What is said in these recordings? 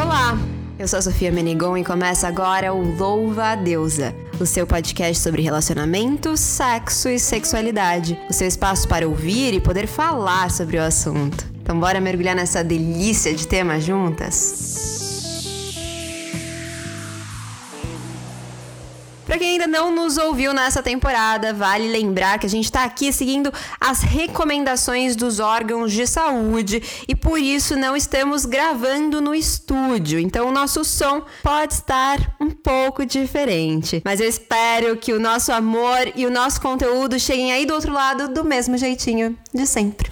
Olá, eu sou a Sofia Menigon e começa agora o Louva a Deusa, o seu podcast sobre relacionamento, sexo e sexualidade, o seu espaço para ouvir e poder falar sobre o assunto. Então bora mergulhar nessa delícia de tema juntas? Para quem ainda não nos ouviu nessa temporada, vale lembrar que a gente está aqui seguindo as recomendações dos órgãos de saúde e por isso não estamos gravando no estúdio. Então o nosso som pode estar um pouco diferente, mas eu espero que o nosso amor e o nosso conteúdo cheguem aí do outro lado do mesmo jeitinho de sempre.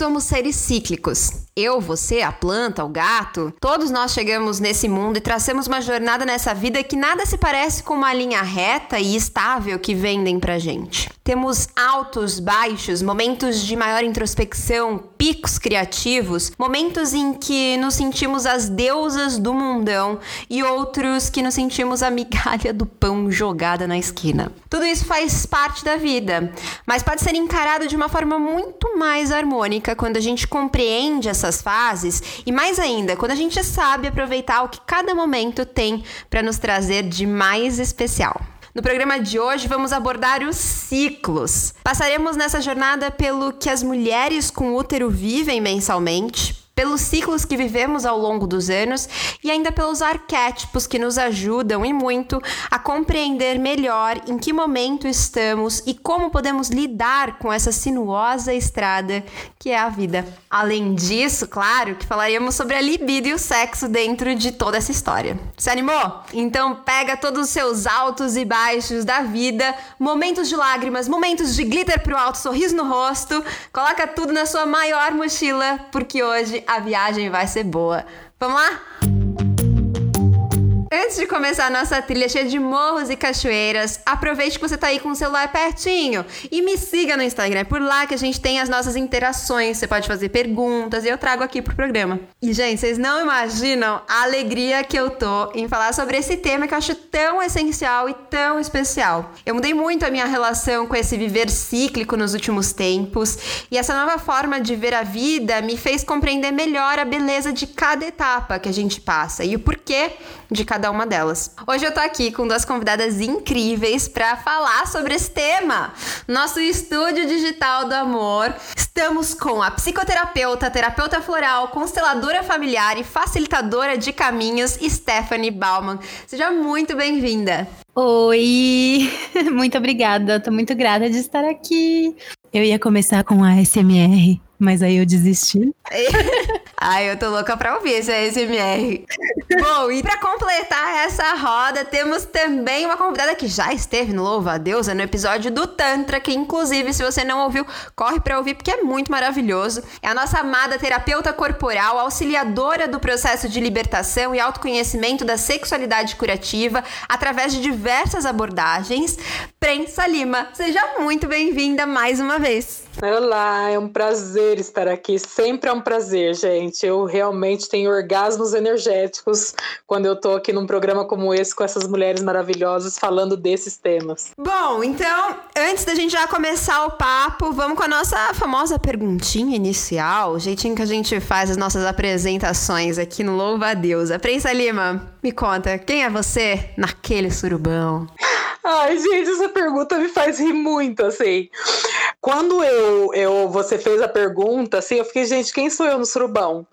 Somos seres cíclicos. Eu, você, a planta, o gato, todos nós chegamos nesse mundo e traçamos uma jornada nessa vida que nada se parece com uma linha reta e estável que vendem pra gente. Temos altos, baixos, momentos de maior introspecção, picos criativos, momentos em que nos sentimos as deusas do mundão e outros que nos sentimos a migalha do pão jogada na esquina. Tudo isso faz parte da vida, mas pode ser encarado de uma forma muito mais harmônica quando a gente compreende essas fases e mais ainda, quando a gente sabe aproveitar o que cada momento tem para nos trazer de mais especial. No programa de hoje vamos abordar os ciclos. Passaremos nessa jornada pelo que as mulheres com útero vivem mensalmente, pelos ciclos que vivemos ao longo dos anos e ainda pelos arquétipos que nos ajudam e muito a compreender melhor em que momento estamos e como podemos lidar com essa sinuosa estrada que é a vida. Além disso, claro que falaremos sobre a libido e o sexo dentro de toda essa história. Se animou? Então pega todos os seus altos e baixos da vida, momentos de lágrimas, momentos de glitter pro alto, sorriso no rosto, coloca tudo na sua maior mochila, porque hoje a viagem vai ser boa. Vamos lá? Antes de começar a nossa trilha cheia de morros e cachoeiras, aproveite que você tá aí com o celular pertinho e me siga no Instagram. É por lá que a gente tem as nossas interações. Você pode fazer perguntas e eu trago aqui pro programa. E, gente, vocês não imaginam a alegria que eu tô em falar sobre esse tema que eu acho tão essencial e tão especial. Eu mudei muito a minha relação com esse viver cíclico nos últimos tempos e essa nova forma de ver a vida me fez compreender melhor a beleza de cada etapa que a gente passa e o porquê de cada uma delas. Hoje eu tô aqui com duas convidadas incríveis para falar sobre esse tema. Nosso estúdio digital do amor. Estamos com a psicoterapeuta, terapeuta floral, consteladora familiar e facilitadora de caminhos, Stephanie Bauman. Seja muito bem-vinda. Oi, muito obrigada. Tô muito grata de estar aqui. Eu ia começar com a SMR, mas aí eu desisti. Ai, eu tô louca pra ouvir esse ASMR. Bom, e pra completar essa roda, temos também uma convidada que já esteve no Louva a Deusa, no episódio do Tantra, que inclusive, se você não ouviu, corre pra ouvir, porque é muito maravilhoso. É a nossa amada terapeuta corporal, auxiliadora do processo de libertação e autoconhecimento da sexualidade curativa, através de diversas abordagens. Prensa Lima, seja muito bem-vinda mais uma vez. Olá, é um prazer estar aqui. Sempre é um prazer, gente. Eu realmente tenho orgasmos energéticos quando eu tô aqui num programa como esse com essas mulheres maravilhosas falando desses temas. Bom, então, antes da gente já começar o papo, vamos com a nossa famosa perguntinha inicial, o jeitinho que a gente faz as nossas apresentações aqui no Louva a Deus. A Prensa Lima, me conta, quem é você naquele surubão? Ai, gente, essa pergunta me faz rir muito, assim. Quando eu, eu, você fez a pergunta, assim, eu fiquei, gente, quem sou eu no surubão?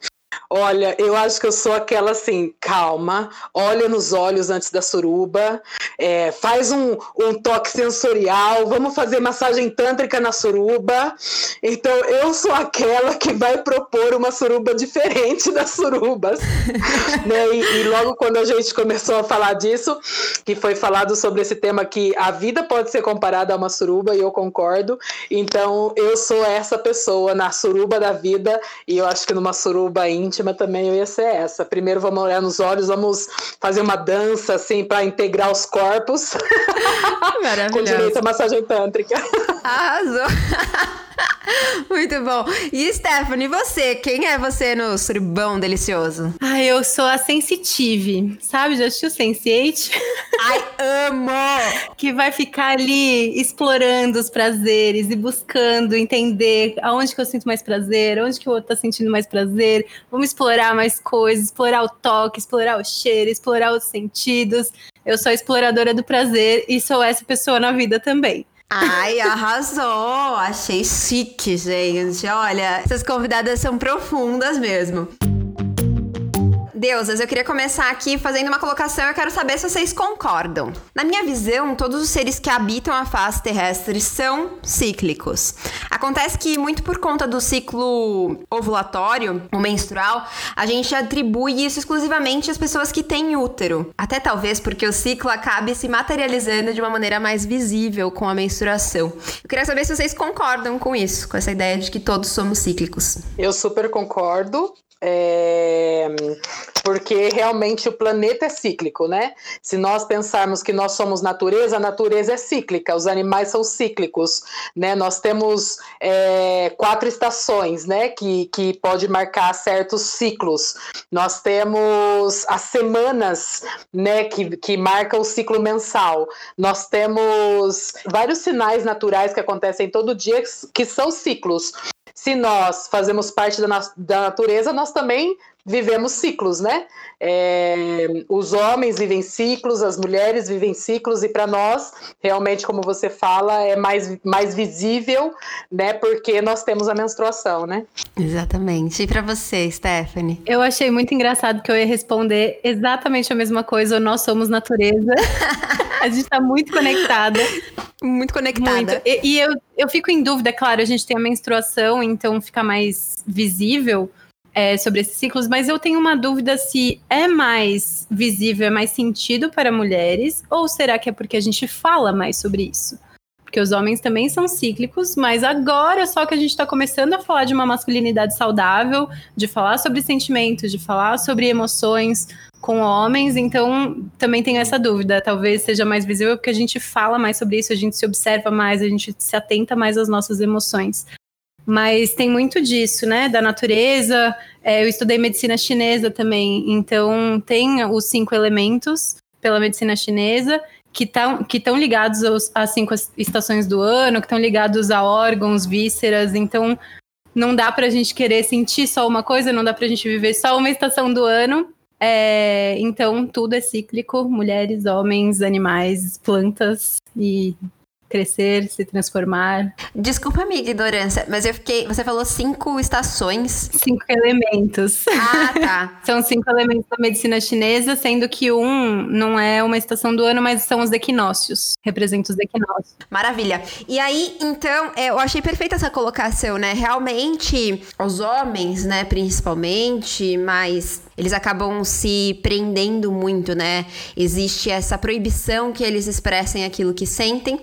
Olha, eu acho que eu sou aquela assim, calma, olha nos olhos antes da suruba, é, faz um, um toque sensorial, vamos fazer massagem tântrica na suruba. Então, eu sou aquela que vai propor uma suruba diferente das surubas. né? E, e, logo quando a gente começou a falar disso, que foi falado sobre esse tema que a vida pode ser comparada a uma suruba, e eu concordo. Então, eu sou essa pessoa na suruba da vida, e eu acho que numa suruba íntima íntima também eu ia ser essa. Primeiro vamos olhar nos olhos, vamos fazer uma dança assim para integrar os corpos. Maravilhoso. Com direito à massagem tântrica. Arrasou. Muito bom. E Stephanie, você? Quem é você no surubão delicioso? Ah, eu sou a Sensitive. Sabe? Já assistiu Sense8? Ai, amo! que vai ficar ali explorando os prazeres e buscando entender aonde que eu sinto mais prazer, onde que o outro tá sentindo mais prazer. Vamos explorar mais coisas, explorar o toque, explorar o cheiro, explorar os sentidos. Eu sou exploradora do prazer e sou essa pessoa na vida também. Ai, arrasou! Achei chique, gente. Olha, essas convidadas são profundas mesmo. Deusas, eu queria começar aqui fazendo uma colocação. Eu quero saber se vocês concordam. Na minha visão, todos os seres que habitam a face terrestre são cíclicos. Acontece que, muito por conta do ciclo ovulatório, o menstrual, a gente atribui isso exclusivamente às pessoas que têm útero. Até talvez porque o ciclo acabe se materializando de uma maneira mais visível com a menstruação. Eu queria saber se vocês concordam com isso, com essa ideia de que todos somos cíclicos. Eu super concordo. É, porque realmente o planeta é cíclico, né? Se nós pensarmos que nós somos natureza, a natureza é cíclica, os animais são cíclicos, né? Nós temos é, quatro estações, né? Que, que pode marcar certos ciclos. Nós temos as semanas, né? Que, que marcam o ciclo mensal. Nós temos vários sinais naturais que acontecem todo dia que são ciclos se nós fazemos parte da, da natureza, nós também vivemos ciclos, né? É, os homens vivem ciclos, as mulheres vivem ciclos, e para nós, realmente, como você fala, é mais, mais visível, né? Porque nós temos a menstruação, né? Exatamente. E para você, Stephanie? Eu achei muito engraçado que eu ia responder exatamente a mesma coisa. Nós somos natureza. a gente está muito conectada. Muito conectada. Muito. E, e eu, eu fico em dúvida, claro, a gente tem a menstruação, então fica mais visível é, sobre esses ciclos, mas eu tenho uma dúvida se é mais visível, é mais sentido para mulheres, ou será que é porque a gente fala mais sobre isso? Porque os homens também são cíclicos, mas agora só que a gente está começando a falar de uma masculinidade saudável, de falar sobre sentimentos, de falar sobre emoções com homens, então também tenho essa dúvida. Talvez seja mais visível porque a gente fala mais sobre isso, a gente se observa mais, a gente se atenta mais às nossas emoções mas tem muito disso, né? Da natureza. É, eu estudei medicina chinesa também, então tem os cinco elementos pela medicina chinesa que estão que ligados aos, às cinco estações do ano, que estão ligados a órgãos, vísceras. Então não dá para a gente querer sentir só uma coisa, não dá para a gente viver só uma estação do ano. É, então tudo é cíclico: mulheres, homens, animais, plantas e crescer, se transformar. Desculpa a minha ignorância, mas eu fiquei. Você falou cinco estações. Cinco elementos. Ah, tá. são cinco elementos da medicina chinesa, sendo que um não é uma estação do ano, mas são os equinócios. Representa os equinócios. Maravilha. E aí, então, é, eu achei perfeita essa colocação, né? Realmente, os homens, né, principalmente, mas eles acabam se prendendo muito, né? Existe essa proibição que eles expressem aquilo que sentem.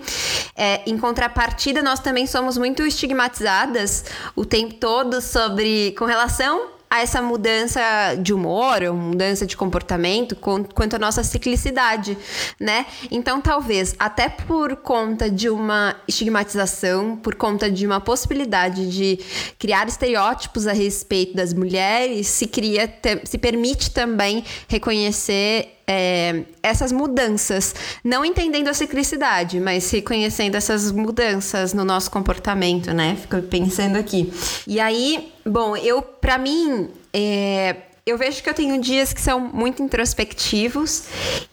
É, em contrapartida, nós também somos muito estigmatizadas o tempo todo sobre com relação a essa mudança de humor, ou mudança de comportamento quanto à nossa ciclicidade, né? Então, talvez até por conta de uma estigmatização, por conta de uma possibilidade de criar estereótipos a respeito das mulheres, se cria, se permite também reconhecer é, essas mudanças, não entendendo a ciclicidade, mas reconhecendo essas mudanças no nosso comportamento, né? Fico pensando aqui. E aí, bom, eu, para mim, é, eu vejo que eu tenho dias que são muito introspectivos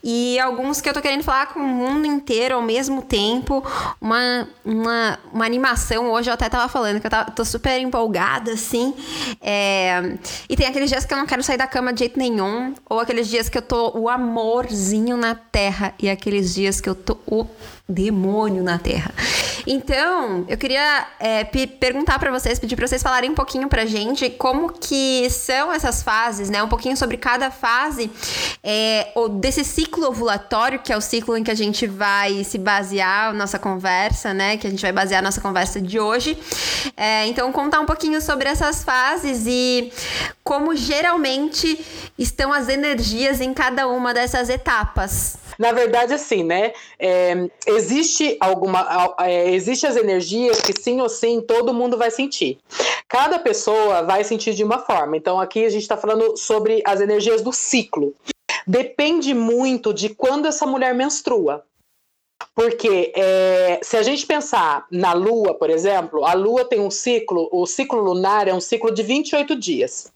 e alguns que eu tô querendo falar com o mundo inteiro ao mesmo tempo. Uma, uma, uma animação, hoje eu até tava falando que eu tava, tô super empolgada, assim. É, e tem aqueles dias que eu não quero sair da cama de jeito nenhum, ou aqueles dias que eu tô o amorzinho na terra, e aqueles dias que eu tô o demônio na terra. Então, eu queria é, perguntar para vocês, pedir para vocês falarem um pouquinho pra gente como que são essas fases, né? Um pouquinho sobre cada fase é, ou desse ciclo ovulatório, que é o ciclo em que a gente vai se basear a nossa conversa, né? Que a gente vai basear a nossa conversa de hoje. É, então, contar um pouquinho sobre essas fases e como geralmente estão as energias em cada uma dessas etapas. Na verdade, assim, né? É, existe alguma. É, existe as energias que sim ou sim todo mundo vai sentir. Cada pessoa vai sentir de uma forma. Então, aqui a gente está falando sobre as energias do ciclo. Depende muito de quando essa mulher menstrua. Porque é, se a gente pensar na Lua, por exemplo, a Lua tem um ciclo, o ciclo lunar é um ciclo de 28 dias.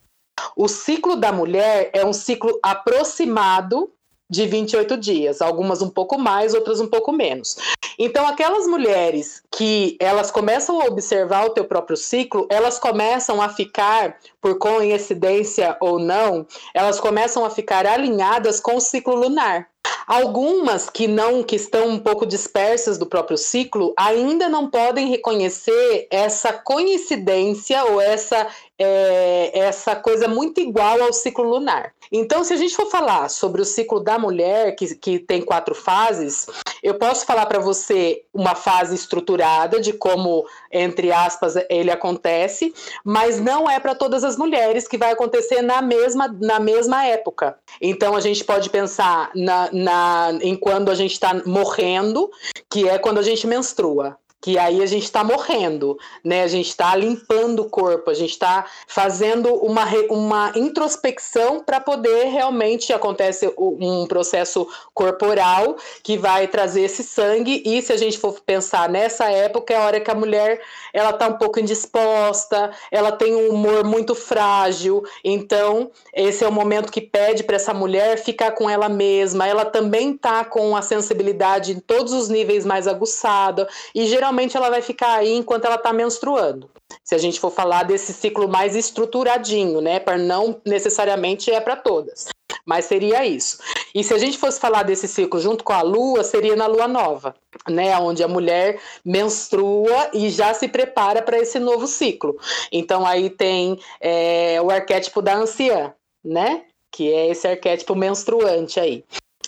O ciclo da mulher é um ciclo aproximado de 28 dias, algumas um pouco mais, outras um pouco menos. Então, aquelas mulheres que elas começam a observar o teu próprio ciclo, elas começam a ficar, por coincidência ou não, elas começam a ficar alinhadas com o ciclo lunar. Algumas que não, que estão um pouco dispersas do próprio ciclo, ainda não podem reconhecer essa coincidência ou essa é, essa coisa muito igual ao ciclo lunar. Então, se a gente for falar sobre o ciclo da mulher, que, que tem quatro fases, eu posso falar para você uma fase estruturada de como, entre aspas, ele acontece, mas não é para todas as mulheres que vai acontecer na mesma, na mesma época. Então, a gente pode pensar na, na, em quando a gente está morrendo, que é quando a gente menstrua que aí a gente está morrendo, né? A gente está limpando o corpo, a gente está fazendo uma, uma introspecção para poder realmente acontece um processo corporal que vai trazer esse sangue e se a gente for pensar nessa época é a hora que a mulher ela está um pouco indisposta, ela tem um humor muito frágil, então esse é o momento que pede para essa mulher ficar com ela mesma. Ela também está com a sensibilidade em todos os níveis mais aguçada e geralmente geralmente ela vai ficar aí enquanto ela está menstruando. Se a gente for falar desse ciclo mais estruturadinho, né? Para não necessariamente é para todas. Mas seria isso. E se a gente fosse falar desse ciclo junto com a lua, seria na lua nova, né? Onde a mulher menstrua e já se prepara para esse novo ciclo. Então aí tem é, o arquétipo da anciã, né? Que é esse arquétipo menstruante aí.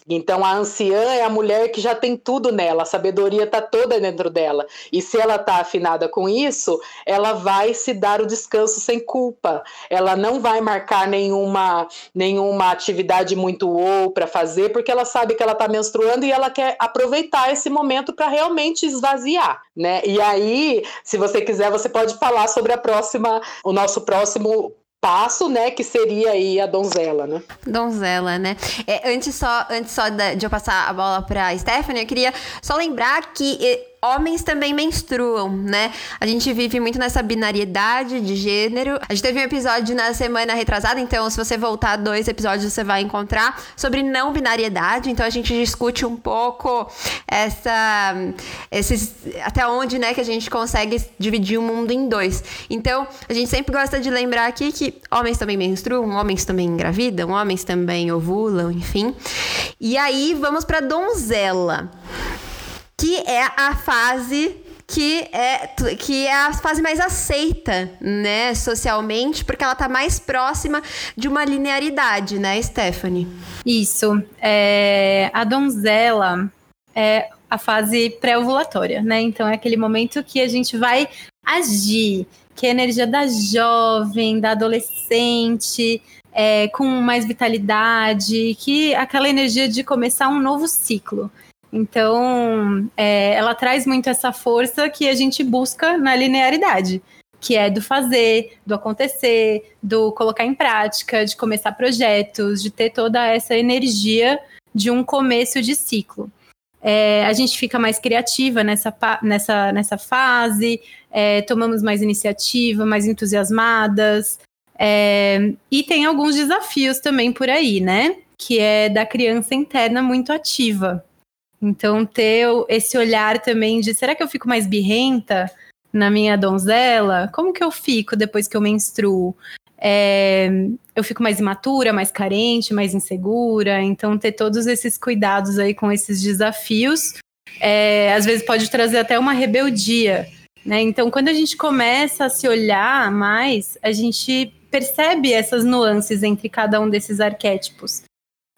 Então a anciã é a mulher que já tem tudo nela, a sabedoria está toda dentro dela. E se ela está afinada com isso, ela vai se dar o descanso sem culpa. Ela não vai marcar nenhuma, nenhuma atividade muito ou para fazer, porque ela sabe que ela está menstruando e ela quer aproveitar esse momento para realmente esvaziar, né? E aí, se você quiser, você pode falar sobre a próxima, o nosso próximo passo, né, que seria aí a donzela, né? Donzela, né? É, antes só, antes só de eu passar a bola para Stephanie, eu queria só lembrar que homens também menstruam, né? A gente vive muito nessa binariedade de gênero. A gente teve um episódio na semana retrasada, então se você voltar dois episódios você vai encontrar sobre não binariedade. Então a gente discute um pouco essa esses até onde, né, que a gente consegue dividir o mundo em dois. Então, a gente sempre gosta de lembrar aqui que homens também menstruam, homens também engravidam, homens também ovulam, enfim. E aí vamos para donzela que é a fase que é, que é a fase mais aceita, né, socialmente, porque ela está mais próxima de uma linearidade, né, Stephanie? Isso. É, a donzela é a fase pré-ovulatória, né? Então é aquele momento que a gente vai agir, que é a energia da jovem, da adolescente, é, com mais vitalidade, que aquela energia de começar um novo ciclo. Então, é, ela traz muito essa força que a gente busca na linearidade, que é do fazer, do acontecer, do colocar em prática, de começar projetos, de ter toda essa energia de um começo de ciclo. É, a gente fica mais criativa nessa, nessa, nessa fase, é, tomamos mais iniciativa, mais entusiasmadas. É, e tem alguns desafios também por aí, né? Que é da criança interna muito ativa. Então, ter esse olhar também de será que eu fico mais birrenta na minha donzela? Como que eu fico depois que eu menstruo? É, eu fico mais imatura, mais carente, mais insegura. Então, ter todos esses cuidados aí com esses desafios, é, às vezes pode trazer até uma rebeldia. Né? Então, quando a gente começa a se olhar mais, a gente percebe essas nuances entre cada um desses arquétipos.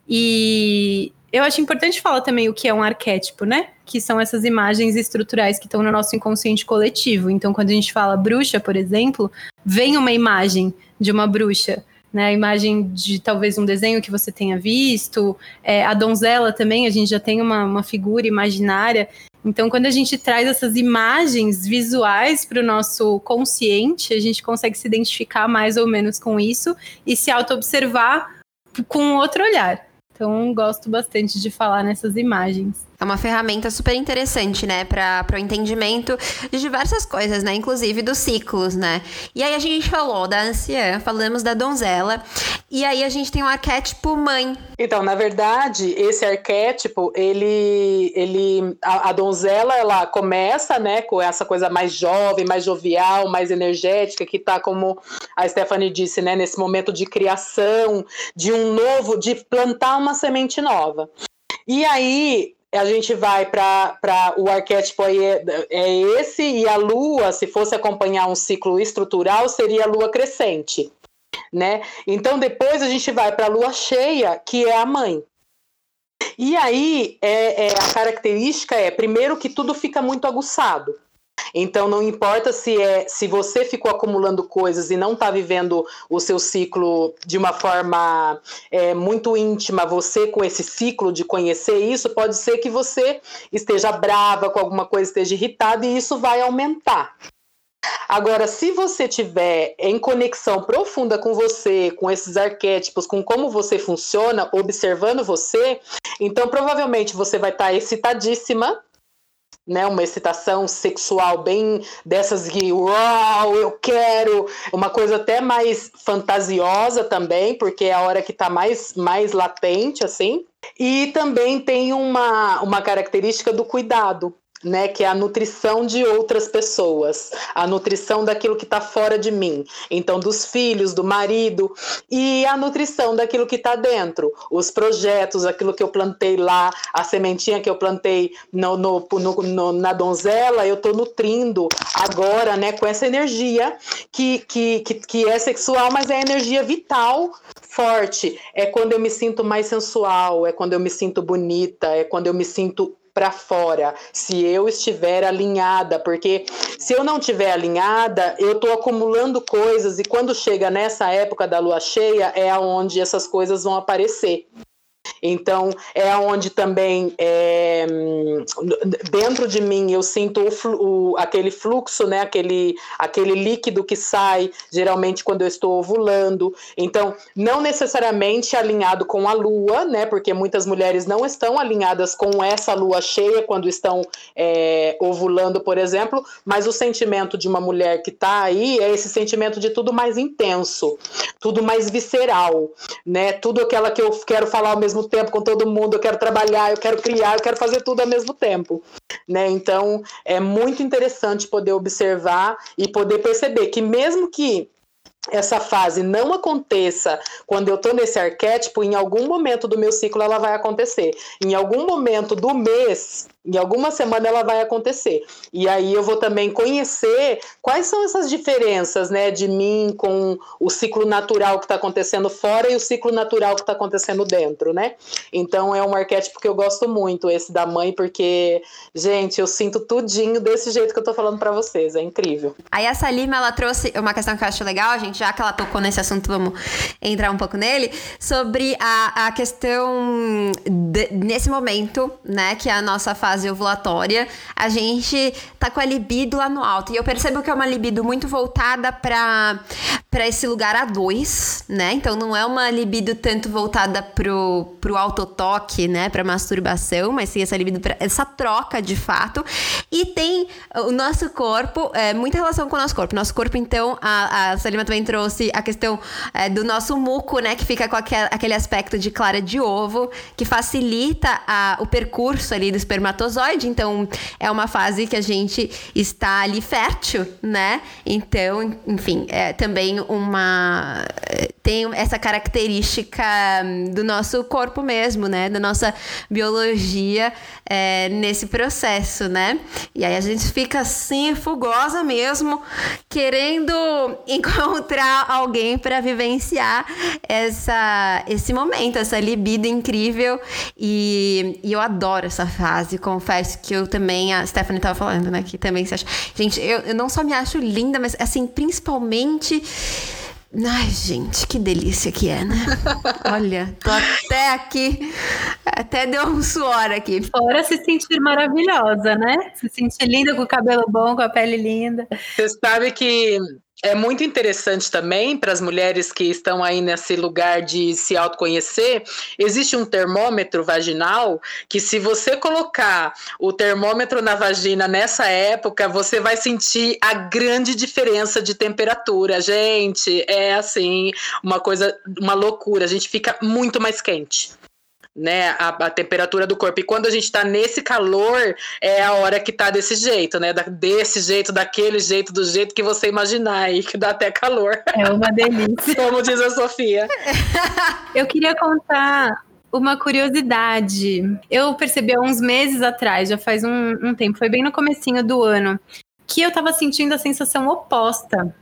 E, eu acho importante falar também o que é um arquétipo, né? Que são essas imagens estruturais que estão no nosso inconsciente coletivo. Então, quando a gente fala bruxa, por exemplo, vem uma imagem de uma bruxa né? A imagem de talvez um desenho que você tenha visto, é, a donzela também, a gente já tem uma, uma figura imaginária. Então, quando a gente traz essas imagens visuais para o nosso consciente, a gente consegue se identificar mais ou menos com isso e se auto-observar com outro olhar. Então, gosto bastante de falar nessas imagens. É uma ferramenta super interessante, né, para o entendimento de diversas coisas, né, inclusive dos ciclos, né. E aí a gente falou da anciã, falamos da donzela, e aí a gente tem o um arquétipo mãe. Então, na verdade, esse arquétipo, ele, ele, a, a donzela, ela começa, né, com essa coisa mais jovem, mais jovial, mais energética, que tá como a Stephanie disse, né, nesse momento de criação, de um novo, de plantar uma semente nova. E aí, a gente vai para o arquétipo aí é, é, esse, e a lua, se fosse acompanhar um ciclo estrutural, seria a lua crescente. Né? Então depois a gente vai para a lua cheia, que é a mãe. E aí é, é, a característica é, primeiro, que tudo fica muito aguçado. Então não importa se é se você ficou acumulando coisas e não está vivendo o seu ciclo de uma forma é, muito íntima, você com esse ciclo de conhecer isso, pode ser que você esteja brava com alguma coisa, esteja irritada e isso vai aumentar. Agora, se você tiver em conexão profunda com você, com esses arquétipos, com como você funciona, observando você, então provavelmente você vai estar tá excitadíssima, né, uma excitação sexual bem dessas que, uau, eu quero, uma coisa até mais fantasiosa também, porque é a hora que está mais, mais latente, assim. E também tem uma, uma característica do cuidado, né, que é a nutrição de outras pessoas, a nutrição daquilo que está fora de mim, então dos filhos, do marido e a nutrição daquilo que está dentro, os projetos, aquilo que eu plantei lá, a sementinha que eu plantei no, no, no, na donzela, eu estou nutrindo agora, né, com essa energia que, que, que, que é sexual, mas é energia vital forte. É quando eu me sinto mais sensual, é quando eu me sinto bonita, é quando eu me sinto para fora, se eu estiver alinhada, porque se eu não estiver alinhada, eu estou acumulando coisas e quando chega nessa época da lua cheia é aonde essas coisas vão aparecer. Então, é onde também, é, dentro de mim, eu sinto o, o, aquele fluxo, né? aquele, aquele líquido que sai, geralmente quando eu estou ovulando. Então, não necessariamente alinhado com a lua, né? porque muitas mulheres não estão alinhadas com essa lua cheia quando estão é, ovulando, por exemplo, mas o sentimento de uma mulher que está aí é esse sentimento de tudo mais intenso, tudo mais visceral, né? tudo aquela que eu quero falar ao mesmo tempo com todo mundo, eu quero trabalhar, eu quero criar, eu quero fazer tudo ao mesmo tempo. Né? Então, é muito interessante poder observar e poder perceber que mesmo que essa fase não aconteça quando eu estou nesse arquétipo, em algum momento do meu ciclo ela vai acontecer. Em algum momento do mês em alguma semana ela vai acontecer. E aí eu vou também conhecer quais são essas diferenças, né, de mim com o ciclo natural que está acontecendo fora e o ciclo natural que está acontecendo dentro, né? Então é um arquétipo que eu gosto muito, esse da mãe, porque, gente, eu sinto tudinho desse jeito que eu tô falando para vocês, é incrível. Aí a Salima, ela trouxe uma questão que eu acho legal, gente, já que ela tocou nesse assunto, vamos entrar um pouco nele, sobre a, a questão de, nesse momento, né, que é a nossa fase fase ovulatória, a gente tá com a libido lá no alto. E eu percebo que é uma libido muito voltada para para esse lugar a dois, né? Então não é uma libido tanto voltada pro, pro autotoque, né? Pra masturbação, mas sim essa libido pra essa troca de fato. E tem o nosso corpo, é, muita relação com o nosso corpo. Nosso corpo, então, a, a Salima também trouxe a questão é, do nosso muco, né? Que fica com aquele, aquele aspecto de clara de ovo, que facilita a, o percurso ali do espermatozoide. Então, é uma fase que a gente está ali fértil, né? Então, enfim, é também uma. tem essa característica do nosso corpo mesmo, né? Da nossa biologia é, nesse processo, né? E aí a gente fica assim, fugosa mesmo, querendo encontrar alguém para vivenciar essa, esse momento, essa libido incrível. E, e, eu adoro essa fase, confesso que eu também, a Stephanie tava falando, né? Que também se acha. Gente, eu, eu não só me acho linda, mas assim, principalmente Ai, gente, que delícia que é, né? Olha, tô até aqui, até deu um suor aqui. Fora se sentir maravilhosa, né? Se sentir linda com o cabelo bom, com a pele linda. Você sabe que é muito interessante também para as mulheres que estão aí nesse lugar de se autoconhecer. Existe um termômetro vaginal que, se você colocar o termômetro na vagina nessa época, você vai sentir a grande diferença de temperatura. Gente, é assim, uma coisa, uma loucura. A gente fica muito mais quente né, a, a, temperatura do corpo. E quando a gente está nesse calor, é a hora que tá desse jeito, né? Da, desse jeito, daquele jeito, do jeito que você imaginar aí, que dá até calor. É uma delícia. Como diz a Sofia. Eu queria contar uma curiosidade. Eu percebi há uns meses atrás, já faz um, um tempo, foi bem no comecinho do ano, que eu tava sentindo a sensação oposta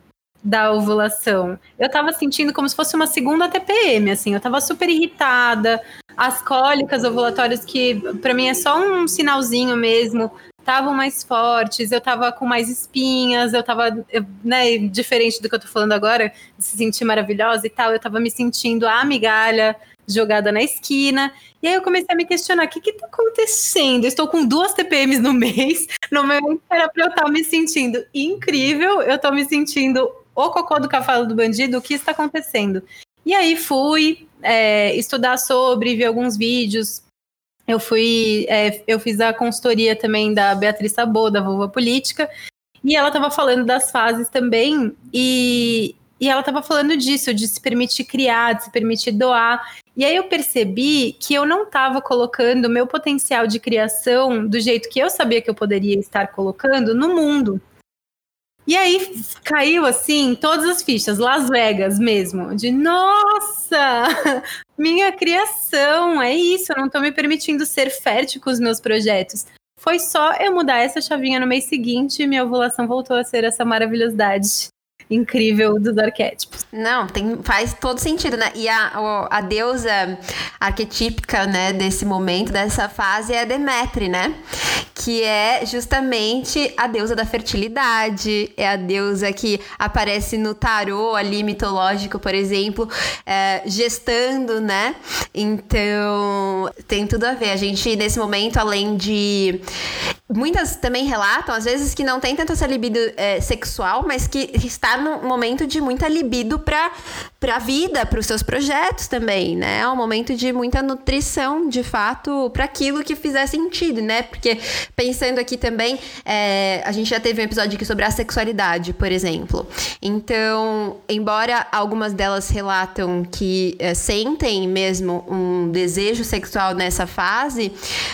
da ovulação. Eu tava sentindo como se fosse uma segunda TPM, assim, eu tava super irritada, as cólicas ovulatórias, que para mim é só um sinalzinho mesmo, estavam mais fortes, eu tava com mais espinhas, eu tava, eu, né, diferente do que eu tô falando agora, de se sentir maravilhosa e tal, eu tava me sentindo a migalha jogada na esquina. E aí eu comecei a me questionar: o que que tá acontecendo? Eu estou com duas TPMs no mês, no momento era pra eu estar me sentindo incrível, eu tô me sentindo o cocô do cavalo do bandido, o que está acontecendo? E aí fui, é, estudar sobre, ver alguns vídeos. Eu fui, é, eu fiz a consultoria também da Beatriz Sabô, da Vulva Política, e ela estava falando das fases também, e, e ela estava falando disso, de se permitir criar, de se permitir doar. E aí eu percebi que eu não estava colocando o meu potencial de criação do jeito que eu sabia que eu poderia estar colocando no mundo. E aí caiu assim todas as fichas, Las Vegas mesmo, de nossa, minha criação, é isso, eu não tô me permitindo ser fértil com os meus projetos. Foi só eu mudar essa chavinha no mês seguinte e minha ovulação voltou a ser essa maravilhosidade incrível dos arquétipos. Não, tem, faz todo sentido, né? E a, a deusa arquetípica, né, desse momento, dessa fase é a Demetre, né? Que é justamente a deusa da fertilidade, é a deusa que aparece no tarô ali mitológico, por exemplo, é, gestando, né? Então, tem tudo a ver. A gente, nesse momento, além de. Muitas também relatam, às vezes, que não tem tanto essa libido é, sexual, mas que está num momento de muita libido para a vida, para os seus projetos também, né? É um momento de muita nutrição, de fato, para aquilo que fizer sentido, né? Porque pensando aqui também, é, a gente já teve um episódio aqui sobre a sexualidade, por exemplo. Então, embora algumas delas relatam que é, sentem mesmo um desejo sexual nessa fase,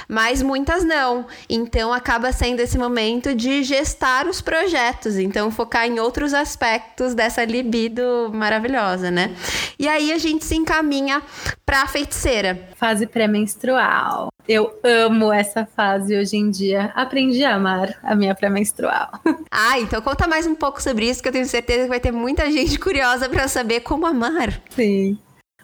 mas muitas não. Então, acaba sendo esse momento de gestar os projetos, então focar em outros aspectos aspectos dessa libido maravilhosa, né? E aí a gente se encaminha para a feiticeira. Fase pré-menstrual. Eu amo essa fase hoje em dia. Aprendi a amar a minha pré-menstrual. Ah, então conta mais um pouco sobre isso, que eu tenho certeza que vai ter muita gente curiosa para saber como amar. Sim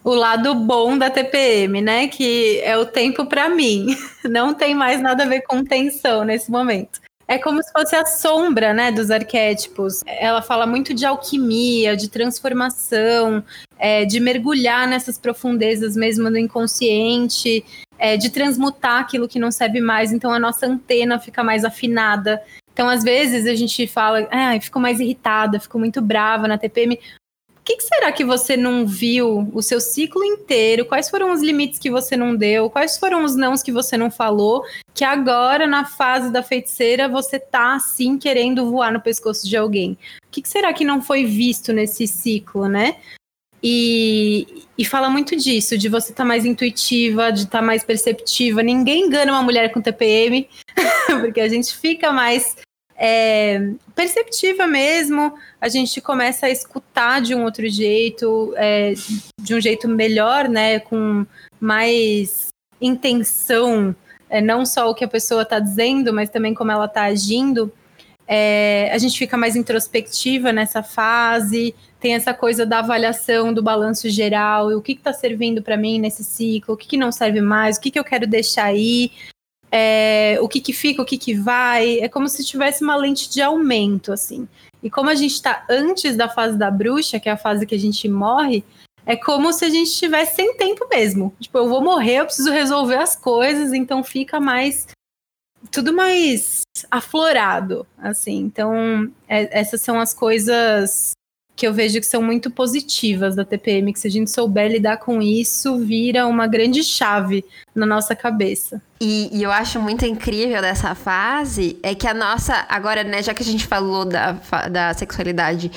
o lado bom da TPM, né? Que é o tempo para mim. Não tem mais nada a ver com tensão nesse momento é como se fosse a sombra, né, dos arquétipos. Ela fala muito de alquimia, de transformação, é, de mergulhar nessas profundezas mesmo do inconsciente, é, de transmutar aquilo que não serve mais. Então a nossa antena fica mais afinada. Então, às vezes, a gente fala, ah, fico mais irritada, fico muito brava na TPM que, que, será que você não viu o seu ciclo inteiro? Quais foram os limites que você não deu? Quais foram os nãos que você não falou? Que agora, na fase da feiticeira, você tá assim querendo voar no pescoço de alguém. O que, que será que não foi visto nesse ciclo, né? E, e fala muito disso, de você estar tá mais intuitiva, de estar tá mais perceptiva. Ninguém engana uma mulher com TPM, porque a gente fica mais é, perceptiva mesmo, a gente começa a escutar de um outro jeito, é, de um jeito melhor, né, com mais intenção, é, não só o que a pessoa está dizendo, mas também como ela está agindo. É, a gente fica mais introspectiva nessa fase, tem essa coisa da avaliação do balanço geral, o que está servindo para mim nesse ciclo, o que, que não serve mais, o que, que eu quero deixar aí, é, o que que fica, o que que vai. É como se tivesse uma lente de aumento, assim. E como a gente está antes da fase da bruxa, que é a fase que a gente morre, é como se a gente estivesse sem tempo mesmo. Tipo, eu vou morrer, eu preciso resolver as coisas, então fica mais. Tudo mais aflorado, assim. Então, é, essas são as coisas que eu vejo que são muito positivas da TPM, que se a gente souber lidar com isso, vira uma grande chave na nossa cabeça. E, e, eu acho muito incrível dessa fase é que a nossa. Agora, né, já que a gente falou da, da sexualidade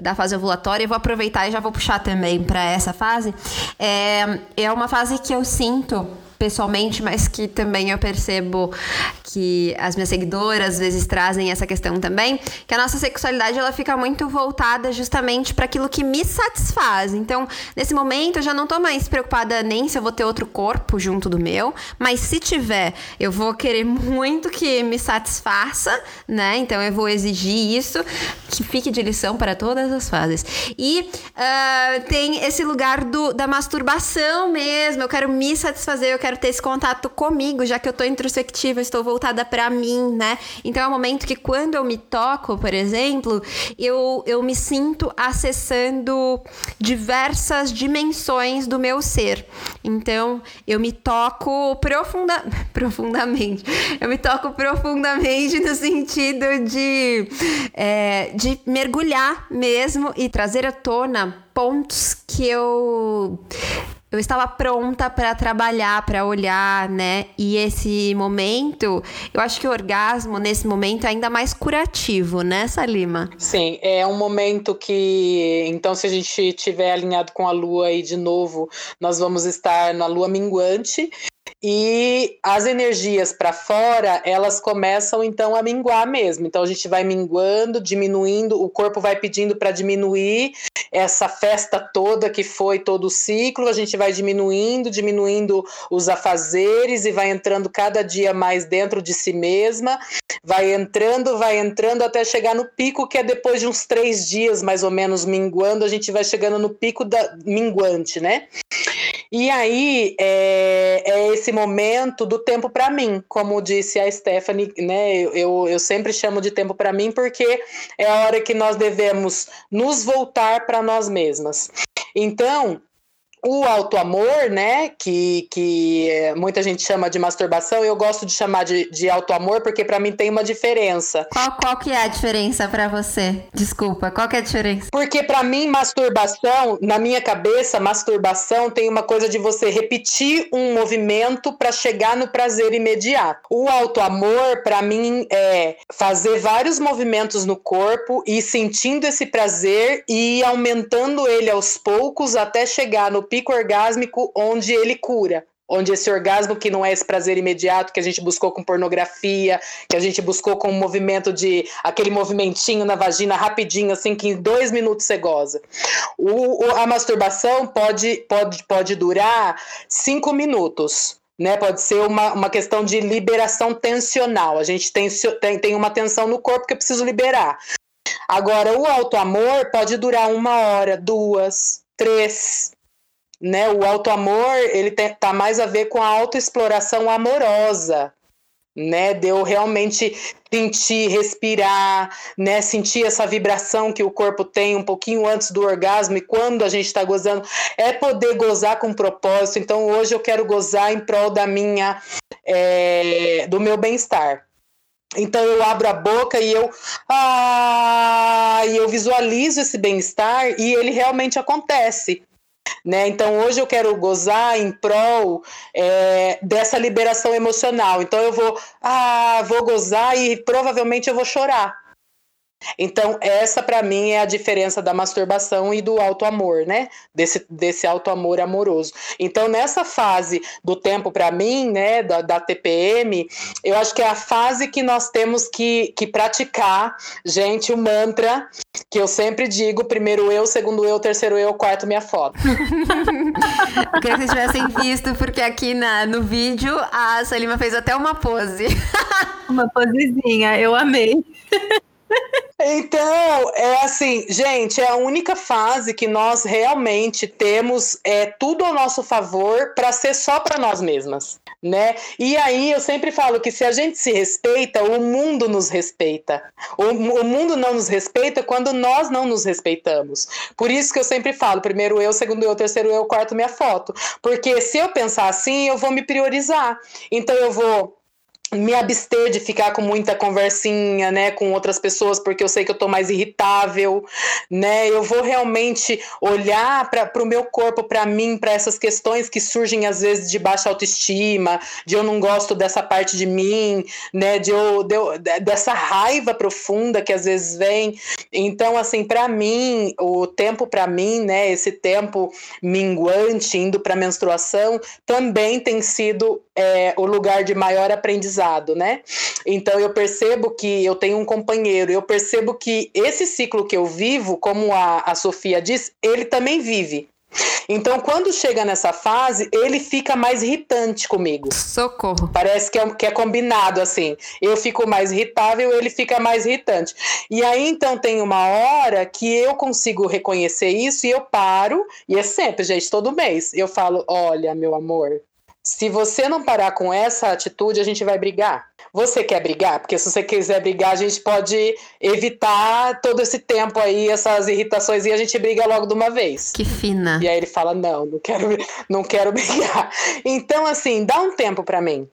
da fase ovulatória, eu vou aproveitar e já vou puxar também para essa fase. É, é uma fase que eu sinto pessoalmente, mas que também eu percebo que as minhas seguidoras às vezes trazem essa questão também, que a nossa sexualidade ela fica muito voltada justamente para aquilo que me satisfaz. Então, nesse momento eu já não tô mais preocupada nem se eu vou ter outro corpo junto do meu, mas se tiver, eu vou querer muito que me satisfaça, né? Então eu vou exigir isso, que fique de lição para todas as fases. E uh, tem esse lugar do, da masturbação mesmo, eu quero me satisfazer, eu quero quero ter esse contato comigo, já que eu tô introspectiva, estou voltada para mim, né? Então é um momento que quando eu me toco, por exemplo, eu, eu me sinto acessando diversas dimensões do meu ser. Então eu me toco profunda, profundamente. Eu me toco profundamente no sentido de, é, de mergulhar mesmo e trazer à tona pontos que eu eu estava pronta para trabalhar, para olhar, né? E esse momento, eu acho que o orgasmo nesse momento é ainda mais curativo, né, Salima? Sim, é um momento que, então, se a gente estiver alinhado com a lua aí de novo, nós vamos estar na lua minguante e as energias para fora, elas começam então a minguar mesmo. Então a gente vai minguando, diminuindo, o corpo vai pedindo para diminuir essa festa toda que foi todo o ciclo, a gente vai diminuindo, diminuindo os afazeres e vai entrando cada dia mais dentro de si mesma, vai entrando, vai entrando até chegar no pico, que é depois de uns três dias mais ou menos minguando, a gente vai chegando no pico da minguante, né? E aí é, é esse momento do tempo para mim, como disse a Stephanie, né? Eu, eu sempre chamo de tempo para mim porque é a hora que nós devemos nos voltar para nós mesmas. Então, o auto-amor, né, que, que muita gente chama de masturbação, eu gosto de chamar de, de auto-amor porque para mim tem uma diferença. Qual, qual que é a diferença para você? Desculpa, qual que é a diferença? Porque para mim, masturbação, na minha cabeça, masturbação tem uma coisa de você repetir um movimento para chegar no prazer imediato. O auto-amor, para mim, é fazer vários movimentos no corpo e sentindo esse prazer e aumentando ele aos poucos até chegar no pico orgásmico onde ele cura onde esse orgasmo que não é esse prazer imediato que a gente buscou com pornografia, que a gente buscou com o movimento de aquele movimentinho na vagina rapidinho, assim que em dois minutos você goza. O, a masturbação pode, pode, pode durar cinco minutos. Né, pode ser uma, uma questão de liberação tensional. A gente tem, tem, tem uma tensão no corpo que eu preciso liberar. Agora, o auto amor pode durar uma hora, duas, três, né? O auto-amor, ele tem, tá mais a ver com a autoexploração amorosa, né? De eu realmente sentir, respirar, né? Sentir essa vibração que o corpo tem um pouquinho antes do orgasmo e quando a gente está gozando, é poder gozar com propósito. Então hoje eu quero gozar em prol da minha, é, do meu bem-estar. Então eu abro a boca e eu, ah, e eu visualizo esse bem-estar e ele realmente acontece. Né? Então hoje eu quero gozar em prol é, dessa liberação emocional. Então eu vou, ah, vou gozar e provavelmente eu vou chorar. Então, essa para mim é a diferença da masturbação e do auto-amor, né? Desse, desse auto-amor amoroso. Então, nessa fase do tempo para mim, né, da, da, TPM, eu acho que é a fase que nós temos que, que praticar, gente, o mantra que eu sempre digo: primeiro eu, segundo eu, terceiro eu, quarto minha foto. eu queria que vocês tivessem visto, porque aqui na, no vídeo a Salima fez até uma pose. uma posezinha, eu amei. Então, é assim, gente, é a única fase que nós realmente temos é tudo ao nosso favor para ser só para nós mesmas. né? E aí eu sempre falo que se a gente se respeita, o mundo nos respeita. O, o, mundo não nos respeita quando nós não nos respeitamos. Por isso que eu sempre falo, primeiro eu, segundo eu, terceiro eu, quarto minha foto. Porque se eu pensar assim, eu vou me priorizar. Então eu vou me abster de ficar com muita conversinha, né, com outras pessoas, porque eu sei que eu tô mais irritável, né? Eu vou realmente olhar para o meu corpo, para mim, para essas questões que surgem às vezes de baixa autoestima, de eu não gosto dessa parte de mim, né, de eu, de eu dessa raiva profunda que às vezes vem. Então, assim, para mim, o tempo para mim, né, esse tempo minguante indo para menstruação, também tem sido é, o lugar de maior aprendizado, né? Então eu percebo que eu tenho um companheiro, eu percebo que esse ciclo que eu vivo, como a, a Sofia diz, ele também vive. Então, quando chega nessa fase, ele fica mais irritante comigo. Socorro. Parece que é, que é combinado assim. Eu fico mais irritável, ele fica mais irritante. E aí, então, tem uma hora que eu consigo reconhecer isso e eu paro, e é sempre, gente, todo mês. Eu falo: olha, meu amor, se você não parar com essa atitude, a gente vai brigar. Você quer brigar? Porque se você quiser brigar, a gente pode evitar todo esse tempo aí, essas irritações, e a gente briga logo de uma vez. Que fina. E aí ele fala: não, não quero, não quero brigar. Então, assim, dá um tempo para mim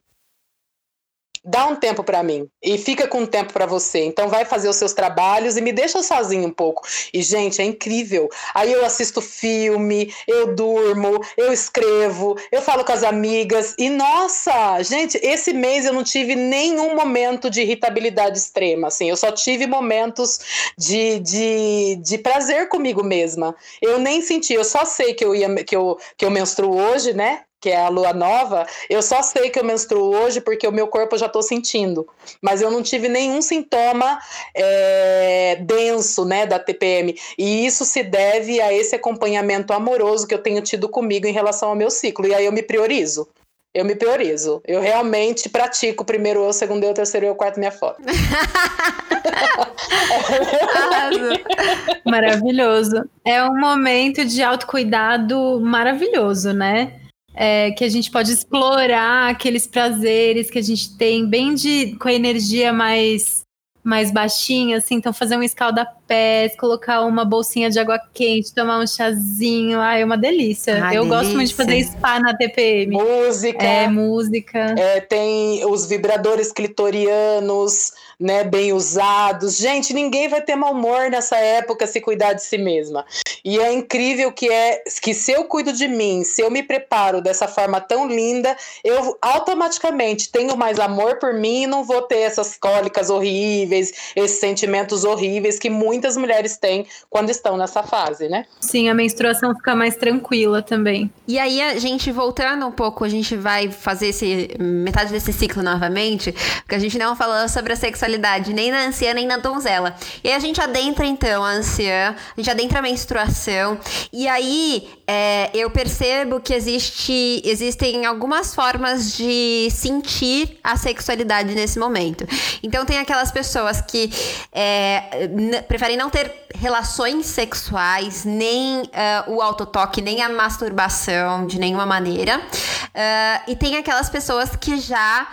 dá um tempo para mim e fica com um tempo para você. Então vai fazer os seus trabalhos e me deixa sozinho um pouco. E gente, é incrível. Aí eu assisto filme, eu durmo, eu escrevo, eu falo com as amigas e nossa, gente, esse mês eu não tive nenhum momento de irritabilidade extrema, assim. Eu só tive momentos de, de, de prazer comigo mesma. Eu nem senti, eu só sei que eu ia que eu que eu menstruo hoje, né? Que é a lua nova, eu só sei que eu menstruo hoje porque o meu corpo eu já estou sentindo. Mas eu não tive nenhum sintoma é, denso né, da TPM. E isso se deve a esse acompanhamento amoroso que eu tenho tido comigo em relação ao meu ciclo. E aí eu me priorizo. Eu me priorizo. Eu realmente pratico primeiro eu, segundo eu, terceiro eu, quarto minha foto. maravilhoso. É um momento de autocuidado maravilhoso, né? É, que a gente pode explorar aqueles prazeres que a gente tem, bem de com a energia mais mais baixinha, assim, então fazer um escalda-pés, colocar uma bolsinha de água quente, tomar um chazinho, ai, é uma delícia. Eu delícia. gosto muito de fazer spa na TPM. Música. É, música. É, tem os vibradores clitorianos, né, bem usados. Gente, ninguém vai ter mau humor nessa época se cuidar de si mesma. E é incrível que é que se eu cuido de mim, se eu me preparo dessa forma tão linda, eu automaticamente tenho mais amor por mim e não vou ter essas cólicas horríveis, esses sentimentos horríveis que muitas mulheres têm quando estão nessa fase, né? Sim, a menstruação fica mais tranquila também. E aí a gente voltando um pouco, a gente vai fazer esse metade desse ciclo novamente, porque a gente não falou sobre a sexualidade sexualidade, nem na anciã, nem na donzela. E aí a gente adentra, então, a anciã, a gente adentra a menstruação, e aí é, eu percebo que existe, existem algumas formas de sentir a sexualidade nesse momento. Então, tem aquelas pessoas que é, preferem não ter relações sexuais, nem uh, o autotoque, nem a masturbação de nenhuma maneira. Uh, e tem aquelas pessoas que já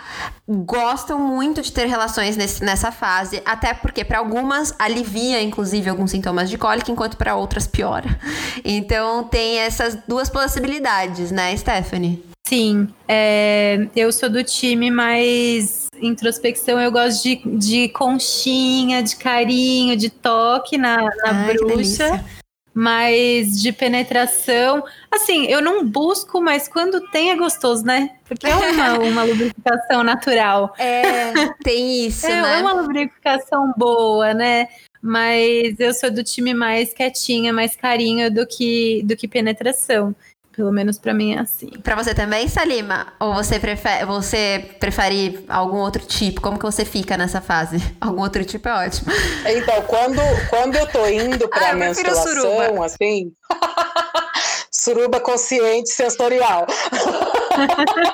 gostam muito de ter relações nesse, nessa fase, até porque para algumas alivia, inclusive, alguns sintomas de cólica, enquanto para outras piora. Então tem essas duas possibilidades, né, Stephanie? Sim, é, eu sou do time mais introspecção, eu gosto de, de conchinha, de carinho, de toque na, na Ai, bruxa mas de penetração. Assim, eu não busco, mas quando tem é gostoso, né? Porque é uma, uma lubrificação natural. É, tem isso, é, né? É uma lubrificação boa, né? Mas eu sou do time mais quietinha, mais carinho do que, do que penetração. Pelo menos para mim é assim. Para você também, Salima? Ou você prefere, você prefere algum outro tipo? Como que você fica nessa fase? Algum outro tipo é ótimo. Então, quando, quando eu tô indo pra ah, menstruação, assim. suruba consciente sensorial.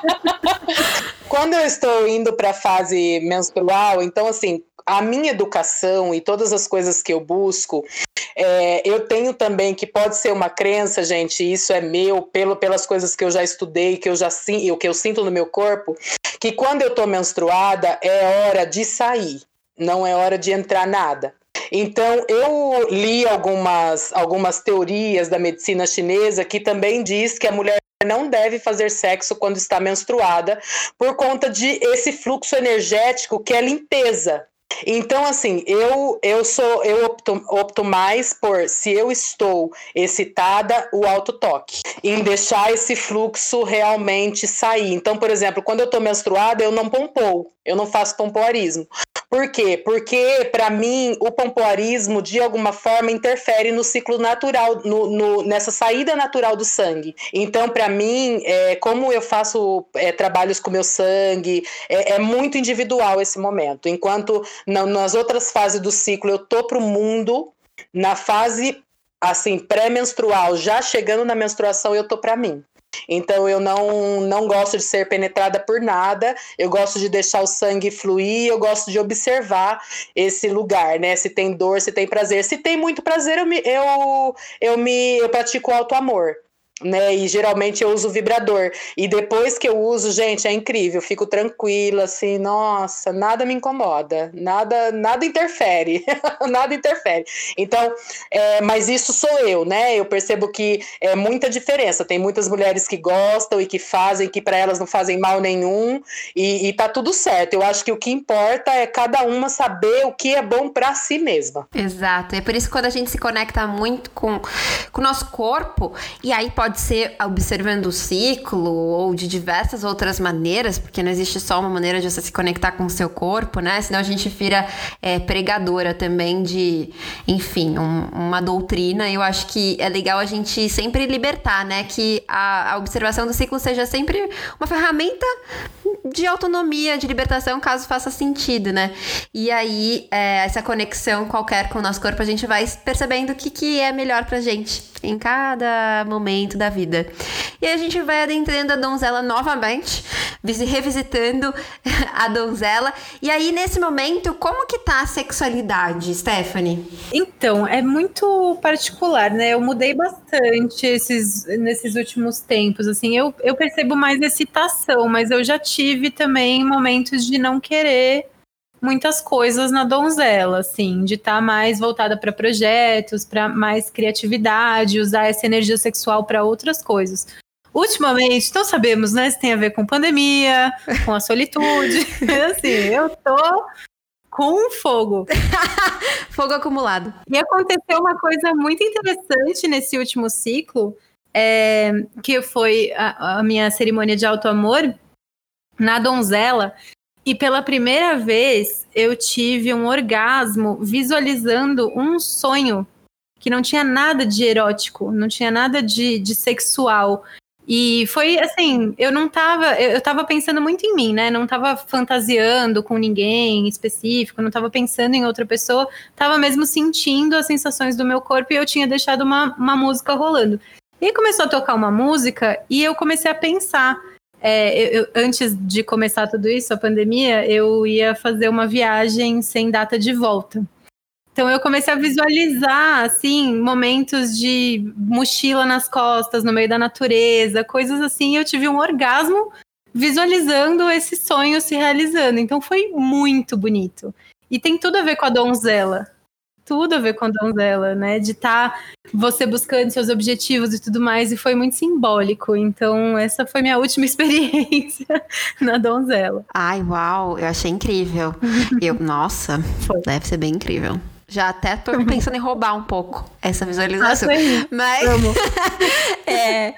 quando eu estou indo para a fase menstrual, então assim, a minha educação e todas as coisas que eu busco, é, eu tenho também que pode ser uma crença, gente, isso é meu, pelo, pelas coisas que eu já estudei, que eu já o que eu sinto no meu corpo, que quando eu tô menstruada é hora de sair, não é hora de entrar nada. Então, eu li algumas, algumas teorias da medicina chinesa que também diz que a mulher não deve fazer sexo quando está menstruada por conta de esse fluxo energético que é limpeza. Então, assim, eu eu sou eu opto, opto mais por se eu estou excitada, o autotoque, em deixar esse fluxo realmente sair. Então, por exemplo, quando eu estou menstruada, eu não pompou, eu não faço pompoarismo. Por quê? Porque, para mim, o pompoarismo, de alguma forma, interfere no ciclo natural, no, no nessa saída natural do sangue. Então, para mim, é, como eu faço é, trabalhos com meu sangue, é, é, muito individual esse momento. Enquanto na, nas outras fases do ciclo eu tô pro mundo, na fase assim pré-menstrual, já chegando na menstruação, eu tô para mim. Então eu não, não gosto de ser penetrada por nada, eu gosto de deixar o sangue fluir, eu gosto de observar esse lugar, né? Se tem dor, se tem prazer. Se tem muito prazer, eu me, eu, eu me eu pratico alto amor né? E geralmente eu uso vibrador. E depois que eu uso, gente, é incrível. Eu fico tranquila, assim, nossa, nada me incomoda, nada, nada interfere, nada interfere. Então, é, mas isso sou eu, né? Eu percebo que é muita diferença. Tem muitas mulheres que gostam e que fazem, que para elas não fazem mal nenhum, e, e tá tudo certo. Eu acho que o que importa é cada uma saber o que é bom para si mesma. Exato. É por isso que quando a gente se conecta muito com, com o nosso corpo, e aí pode pode ser observando o ciclo ou de diversas outras maneiras, porque não existe só uma maneira de você se conectar com o seu corpo, né? Senão a gente vira é, pregadora também de, enfim, um, uma doutrina. Eu acho que é legal a gente sempre libertar, né? Que a, a observação do ciclo seja sempre uma ferramenta de autonomia, de libertação, caso faça sentido, né? E aí, é, essa conexão qualquer com o nosso corpo, a gente vai percebendo o que, que é melhor pra gente em cada momento da vida. E a gente vai adentrando a donzela novamente, revisitando a donzela. E aí, nesse momento, como que tá a sexualidade, Stephanie? Então, é muito particular, né? Eu mudei bastante esses, nesses últimos tempos, assim. Eu, eu percebo mais excitação, mas eu já tive também momentos de não querer muitas coisas na donzela, assim, de estar tá mais voltada para projetos, para mais criatividade, usar essa energia sexual para outras coisas. Ultimamente, então sabemos, né, se tem a ver com pandemia, com a solitude. assim, eu tô com fogo. fogo acumulado. E aconteceu uma coisa muito interessante nesse último ciclo, é, que foi a, a minha cerimônia de alto amor na donzela, e pela primeira vez eu tive um orgasmo visualizando um sonho que não tinha nada de erótico, não tinha nada de, de sexual. E foi assim, eu não tava, eu tava pensando muito em mim, né? Não tava fantasiando com ninguém específico, não tava pensando em outra pessoa, tava mesmo sentindo as sensações do meu corpo e eu tinha deixado uma, uma música rolando. E começou a tocar uma música e eu comecei a pensar é, eu, antes de começar tudo isso, a pandemia, eu ia fazer uma viagem sem data de volta. Então eu comecei a visualizar assim momentos de mochila nas costas, no meio da natureza, coisas assim. Eu tive um orgasmo visualizando esse sonho se realizando. Então foi muito bonito. E tem tudo a ver com a donzela tudo a ver com a donzela, né? De estar tá você buscando seus objetivos e tudo mais, e foi muito simbólico. Então, essa foi minha última experiência na donzela. Ai, uau, eu achei incrível. eu, nossa, foi. deve ser bem incrível. Já até tô pensando em roubar um pouco essa visualização. Ah, Mas. é.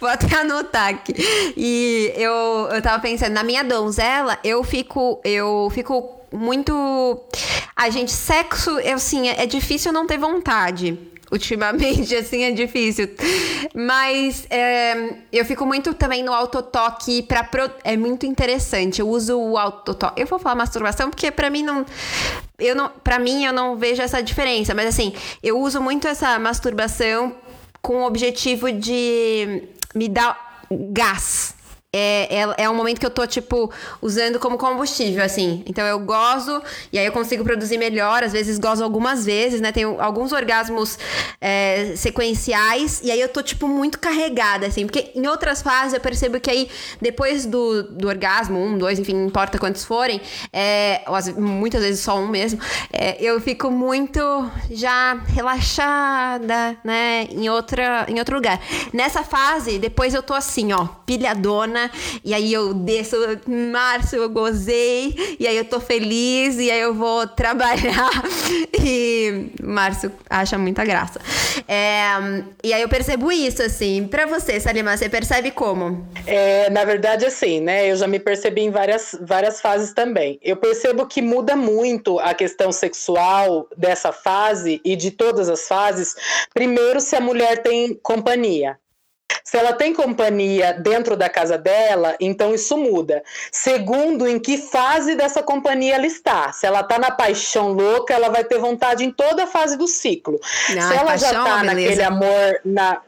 Vou até anotar aqui. E eu, eu tava pensando, na minha donzela, eu fico. Eu fico muito. A gente, sexo, assim, é, é difícil não ter vontade. Ultimamente, assim, é difícil. Mas é, eu fico muito também no autotoque para pro... É muito interessante. Eu uso o autotoque. Eu vou falar masturbação porque para mim não. Eu não. Pra mim, eu não vejo essa diferença. Mas assim, eu uso muito essa masturbação com o objetivo de me dar gás é, é, é um momento que eu tô, tipo, usando como combustível, assim. Então eu gozo, e aí eu consigo produzir melhor. Às vezes gozo algumas vezes, né? Tenho alguns orgasmos é, sequenciais, e aí eu tô, tipo, muito carregada, assim. Porque em outras fases eu percebo que aí, depois do, do orgasmo, um, dois, enfim, não importa quantos forem, é, muitas vezes só um mesmo, é, eu fico muito já relaxada, né? Em, outra, em outro lugar. Nessa fase, depois eu tô assim, ó, pilhadona e aí eu desço, março eu gozei, e aí eu tô feliz, e aí eu vou trabalhar. E Márcio acha muita graça. É, e aí eu percebo isso, assim. Pra você, Salima, você percebe como? É, na verdade, assim, né? Eu já me percebi em várias, várias fases também. Eu percebo que muda muito a questão sexual dessa fase e de todas as fases. Primeiro, se a mulher tem companhia. Se ela tem companhia dentro da casa dela, então isso muda. Segundo, em que fase dessa companhia ela está. Se ela está na paixão louca, ela vai ter vontade em toda a fase do ciclo. Não, Se ela paixão, já está naquele amor na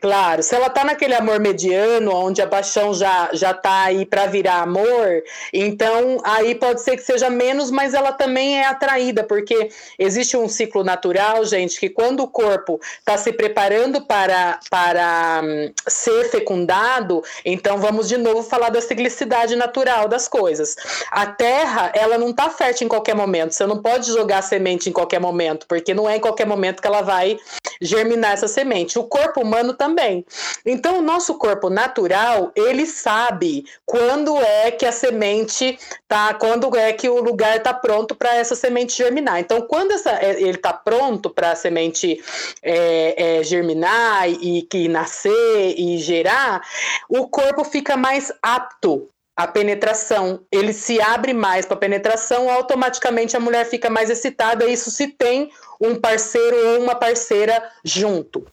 Claro, se ela tá naquele amor mediano, onde a paixão já já tá aí para virar amor, então aí pode ser que seja menos, mas ela também é atraída, porque existe um ciclo natural, gente, que quando o corpo está se preparando para para um, ser fecundado, então vamos de novo falar da ciclicidade natural das coisas. A terra, ela não tá fértil em qualquer momento. Você não pode jogar semente em qualquer momento, porque não é em qualquer momento que ela vai germinar essa semente. O corpo humano também. Então, o nosso corpo natural, ele sabe quando é que a semente tá, quando é que o lugar está pronto para essa semente germinar. Então, quando essa, é, ele está pronto para a semente é, é, germinar e que nascer e gerar, o corpo fica mais apto a penetração, ele se abre mais para penetração, automaticamente a mulher fica mais excitada, isso se tem um parceiro ou uma parceira junto.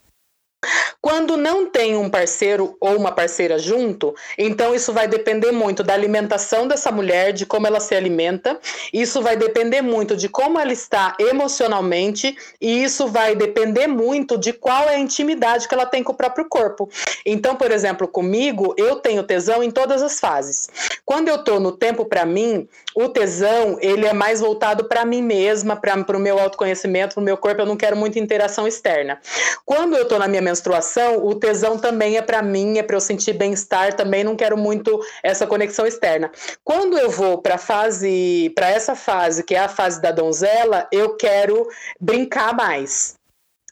Quando não tem um parceiro ou uma parceira junto, então isso vai depender muito da alimentação dessa mulher, de como ela se alimenta, isso vai depender muito de como ela está emocionalmente, e isso vai depender muito de qual é a intimidade que ela tem com o próprio corpo. Então, por exemplo, comigo, eu tenho tesão em todas as fases. Quando eu estou no tempo para mim, o tesão, ele é mais voltado para mim mesma, para o meu autoconhecimento, para o meu corpo, eu não quero muita interação externa. Quando eu estou na minha menstruação, o tesão também é para mim, é para eu sentir bem-estar, também não quero muito essa conexão externa. Quando eu vou para fase, para essa fase, que é a fase da donzela, eu quero brincar mais.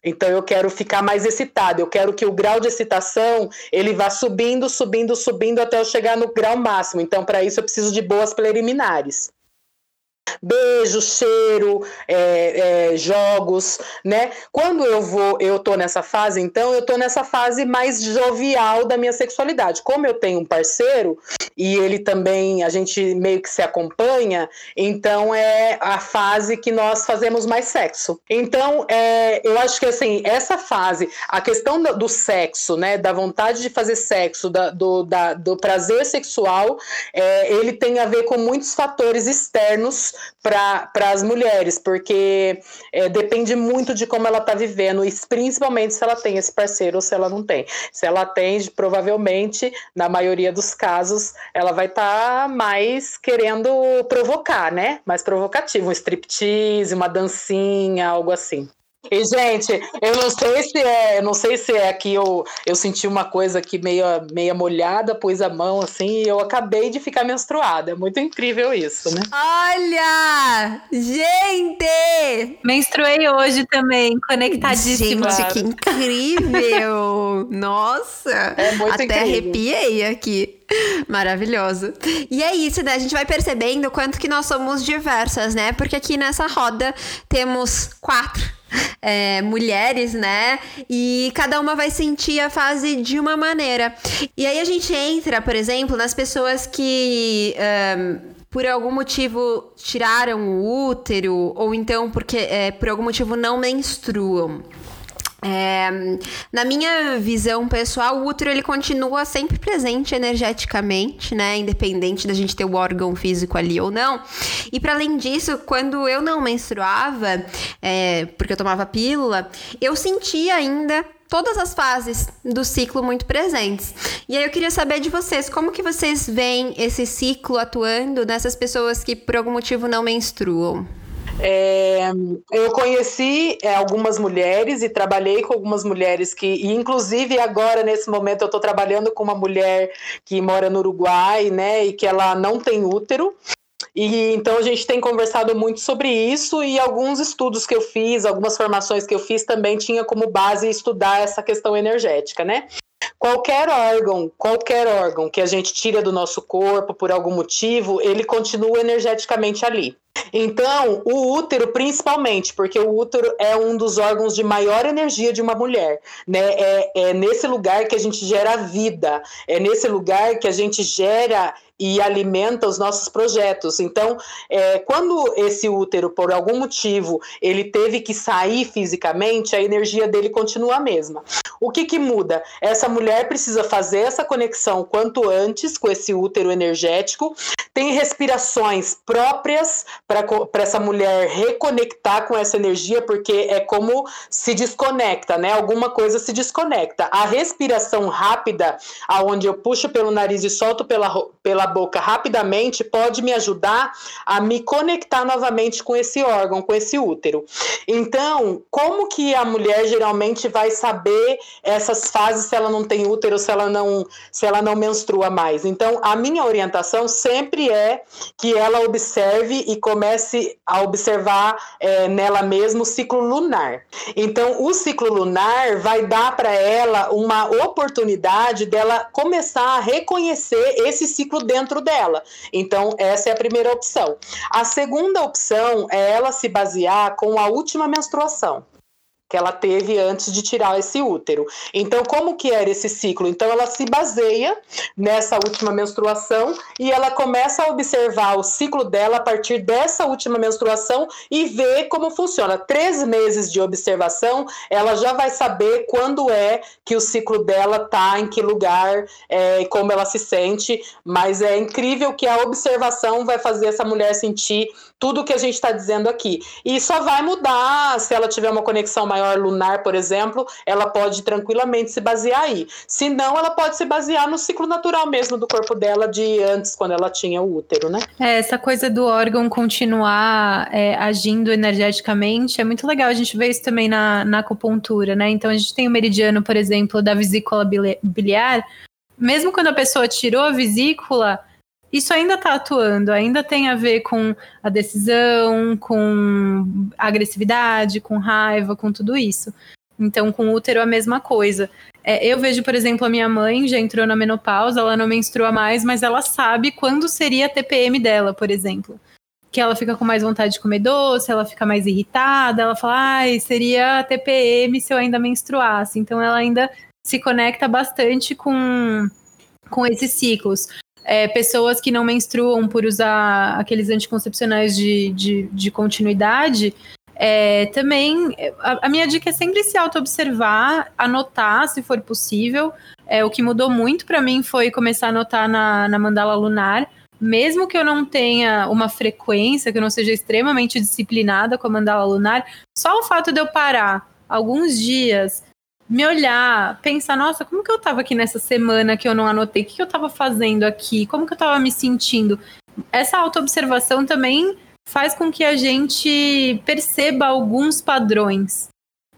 Então eu quero ficar mais excitado, eu quero que o grau de excitação ele vá subindo, subindo, subindo até eu chegar no grau máximo. Então para isso eu preciso de boas preliminares beijo, cheiro, é, é, jogos, né? Quando eu vou, eu tô nessa fase, então eu tô nessa fase mais jovial da minha sexualidade. Como eu tenho um parceiro e ele também, a gente meio que se acompanha, então é a fase que nós fazemos mais sexo. Então, é, eu acho que assim, essa fase, a questão do, do sexo, né, da vontade de fazer sexo, da, do, da, do prazer sexual, é, ele tem a ver com muitos fatores externos para as mulheres, porque é, depende muito de como ela está vivendo, e principalmente se ela tem esse parceiro ou se ela não tem. Se ela tem, provavelmente, na maioria dos casos, ela vai estar tá mais querendo provocar, né? Mais provocativo, um striptease, uma dancinha, algo assim. E, gente, eu não sei se é, não sei se é aqui eu, eu senti uma coisa aqui meia, meia molhada, pus a mão assim e eu acabei de ficar menstruada. É muito incrível isso, né? Olha! Gente! Menstruei hoje também, conectadíssima. Gente, que incrível! Nossa! É muito Até incrível. arrepiei aqui. Maravilhoso. E é isso, né? A gente vai percebendo quanto que nós somos diversas, né? Porque aqui nessa roda temos quatro é, mulheres, né? E cada uma vai sentir a fase de uma maneira. E aí a gente entra, por exemplo, nas pessoas que. Um, por algum motivo tiraram o útero, ou então porque é, por algum motivo não menstruam. É, na minha visão pessoal, o útero ele continua sempre presente energeticamente, né? Independente da gente ter o órgão físico ali ou não. E para além disso, quando eu não menstruava, é, porque eu tomava pílula, eu sentia ainda todas as fases do ciclo muito presentes. E aí eu queria saber de vocês, como que vocês veem esse ciclo atuando nessas pessoas que por algum motivo não menstruam? É, eu conheci é, algumas mulheres e trabalhei com algumas mulheres que, e inclusive agora nesse momento eu estou trabalhando com uma mulher que mora no Uruguai, né, e que ela não tem útero. E então a gente tem conversado muito sobre isso e alguns estudos que eu fiz, algumas formações que eu fiz também tinha como base estudar essa questão energética, né? Qualquer órgão, qualquer órgão que a gente tira do nosso corpo por algum motivo, ele continua energeticamente ali. Então, o útero, principalmente, porque o útero é um dos órgãos de maior energia de uma mulher, né? É, é nesse lugar que a gente gera vida, é nesse lugar que a gente gera e alimenta os nossos projetos. Então, é, quando esse útero, por algum motivo, ele teve que sair fisicamente, a energia dele continua a mesma. O que, que muda? Essa mulher precisa fazer essa conexão quanto antes com esse útero energético, tem respirações próprias para essa mulher reconectar com essa energia, porque é como se desconecta, né? Alguma coisa se desconecta. A respiração rápida, aonde eu puxo pelo nariz e solto pela, pela boca rapidamente pode me ajudar a me conectar novamente com esse órgão, com esse útero. Então, como que a mulher geralmente vai saber essas fases se ela não tem útero, se ela não, se ela não menstrua mais? Então, a minha orientação sempre é que ela observe e comece a observar é, nela mesma o ciclo lunar. Então, o ciclo lunar vai dar para ela uma oportunidade dela começar a reconhecer esse ciclo dentro dentro dela. Então, essa é a primeira opção. A segunda opção é ela se basear com a última menstruação que ela teve antes de tirar esse útero. Então, como que era esse ciclo? Então, ela se baseia nessa última menstruação e ela começa a observar o ciclo dela a partir dessa última menstruação e ver como funciona. Três meses de observação, ela já vai saber quando é que o ciclo dela tá, em que lugar, é, como ela se sente. Mas é incrível que a observação vai fazer essa mulher sentir tudo que a gente está dizendo aqui. E só vai mudar se ela tiver uma conexão maior lunar, por exemplo, ela pode tranquilamente se basear aí. Se não, ela pode se basear no ciclo natural mesmo do corpo dela de antes, quando ela tinha o útero, né? É, essa coisa do órgão continuar é, agindo energeticamente é muito legal. A gente vê isso também na, na acupuntura, né? Então a gente tem o meridiano, por exemplo, da vesícula biliar. Mesmo quando a pessoa tirou a vesícula, isso ainda está atuando, ainda tem a ver com a decisão, com agressividade, com raiva, com tudo isso. Então, com o útero, a mesma coisa. É, eu vejo, por exemplo, a minha mãe já entrou na menopausa, ela não menstrua mais, mas ela sabe quando seria a TPM dela, por exemplo. Que ela fica com mais vontade de comer doce, ela fica mais irritada, ela fala, ai, seria a TPM se eu ainda menstruasse. Então, ela ainda se conecta bastante com, com esses ciclos é, pessoas que não menstruam por usar aqueles anticoncepcionais de, de, de continuidade, é, também, a, a, minha dica é sempre se auto-observar, anotar se for possível. É, o que mudou muito para mim foi começar a anotar na, na mandala lunar. Mesmo que eu não tenha uma frequência, que eu não seja extremamente disciplinada com a mandala lunar, só o fato de eu parar alguns dias me olhar, pensar, nossa, como que eu tava aqui nessa semana que eu não anotei? O que, que eu tava fazendo aqui? Como que eu tava me sentindo? Essa autoobservação também faz com que a gente perceba alguns padrões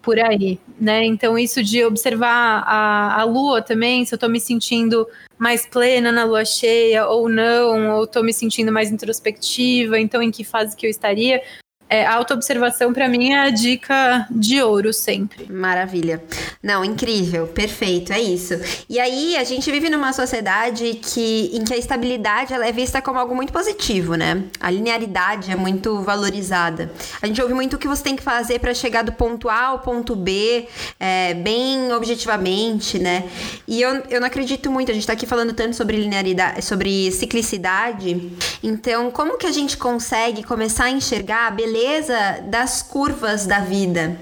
por aí, né? Então, isso de observar a, a lua também, se eu tô me sentindo mais plena na lua cheia ou não, ou tô me sentindo mais introspectiva, então em que fase que eu estaria é, autoobservação para mim é a dica de ouro sempre. Maravilha. Não, incrível, perfeito, é isso. E aí, a gente vive numa sociedade que, em que a estabilidade ela é vista como algo muito positivo, né? A linearidade é muito valorizada. A gente ouve muito o que você tem que fazer para chegar do ponto A ao ponto B, é, bem objetivamente, né? E eu, eu não acredito muito, a gente tá aqui falando tanto sobre linearidade, sobre ciclicidade. Então, como que a gente consegue começar a enxergar a beleza beleza das curvas da vida.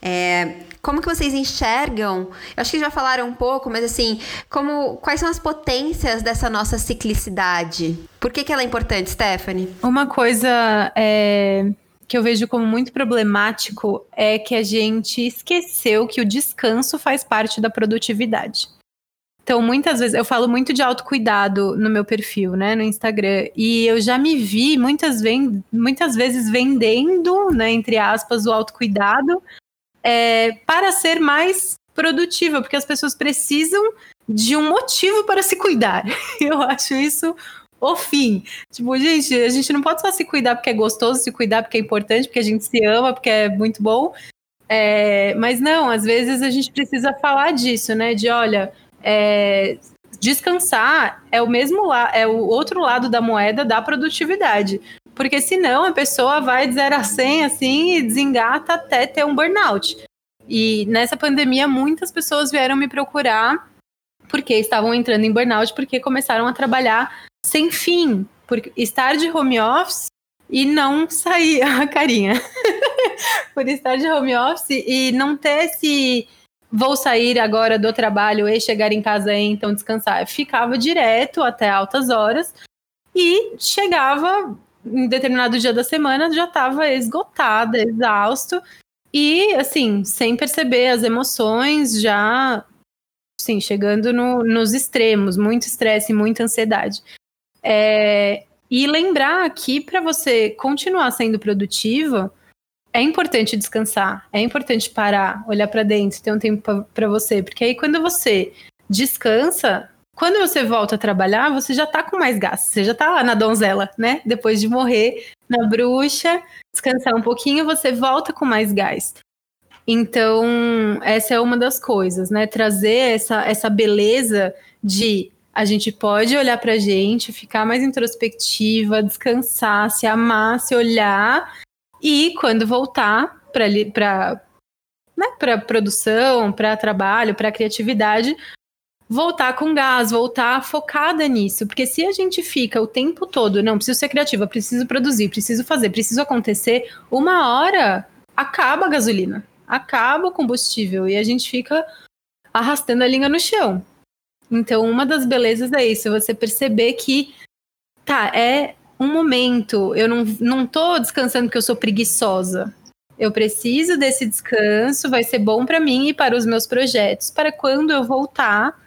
É, como que vocês enxergam? Eu acho que já falaram um pouco, mas assim, como quais são as potências dessa nossa ciclicidade? Por que, que ela é importante, Stephanie? Uma coisa é, que eu vejo como muito problemático é que a gente esqueceu que o descanso faz parte da produtividade. Então, muitas vezes, eu falo muito de autocuidado no meu perfil, né, no Instagram, e eu já me vi muitas, ven muitas vezes vendendo, né, entre aspas, o autocuidado é, para ser mais produtiva, porque as pessoas precisam de um motivo para se cuidar. Eu acho isso o fim. Tipo, gente, a gente não pode só se cuidar porque é gostoso, se cuidar porque é importante, porque a gente se ama, porque é muito bom. É, mas não, às vezes a gente precisa falar disso, né? De olha, é, descansar é o mesmo la é o outro lado da moeda da produtividade. Porque senão a pessoa vai de 0 a 100 assim e desengata até ter um burnout. E nessa pandemia muitas pessoas vieram me procurar porque estavam entrando em burnout porque começaram a trabalhar sem fim, por estar de home office e não sair a carinha. por estar de home office e não ter esse vou sair agora do trabalho e chegar em casa e então descansar. Ficava direto até altas horas e chegava em determinado dia da semana já estava esgotada, exausto e assim, sem perceber as emoções, já sim, chegando no, nos extremos, muito estresse, muita ansiedade. É, e lembrar que para você continuar sendo produtiva, é importante descansar, é importante parar, olhar para dentro, ter um tempo para você, porque aí quando você descansa, quando você volta a trabalhar, você já tá com mais gás, você já tá lá na donzela, né? Depois de morrer na bruxa, descansar um pouquinho, você volta com mais gás. Então, essa é uma das coisas, né? Trazer essa, essa beleza de a gente pode olhar pra gente, ficar mais introspectiva, descansar, se amar, se olhar e quando voltar para né, para produção, para trabalho, para criatividade, voltar com gás, voltar focada nisso, porque se a gente fica o tempo todo, não, preciso ser criativa, preciso produzir, preciso fazer, preciso acontecer, uma hora acaba a gasolina, acaba o combustível e a gente fica arrastando a linha no chão. Então, uma das belezas é isso, você perceber que tá, é um momento. Eu não, não tô descansando porque eu sou preguiçosa. Eu preciso desse descanso, vai ser bom para mim e para os meus projetos, para quando eu voltar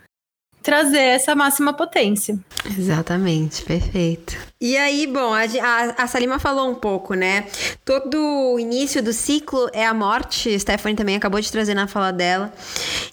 trazer essa máxima potência. Exatamente, perfeito. E aí, bom, a, a, a, Salima falou um pouco, né? Todo o início do ciclo é a morte, Stephanie também acabou de trazer na fala dela.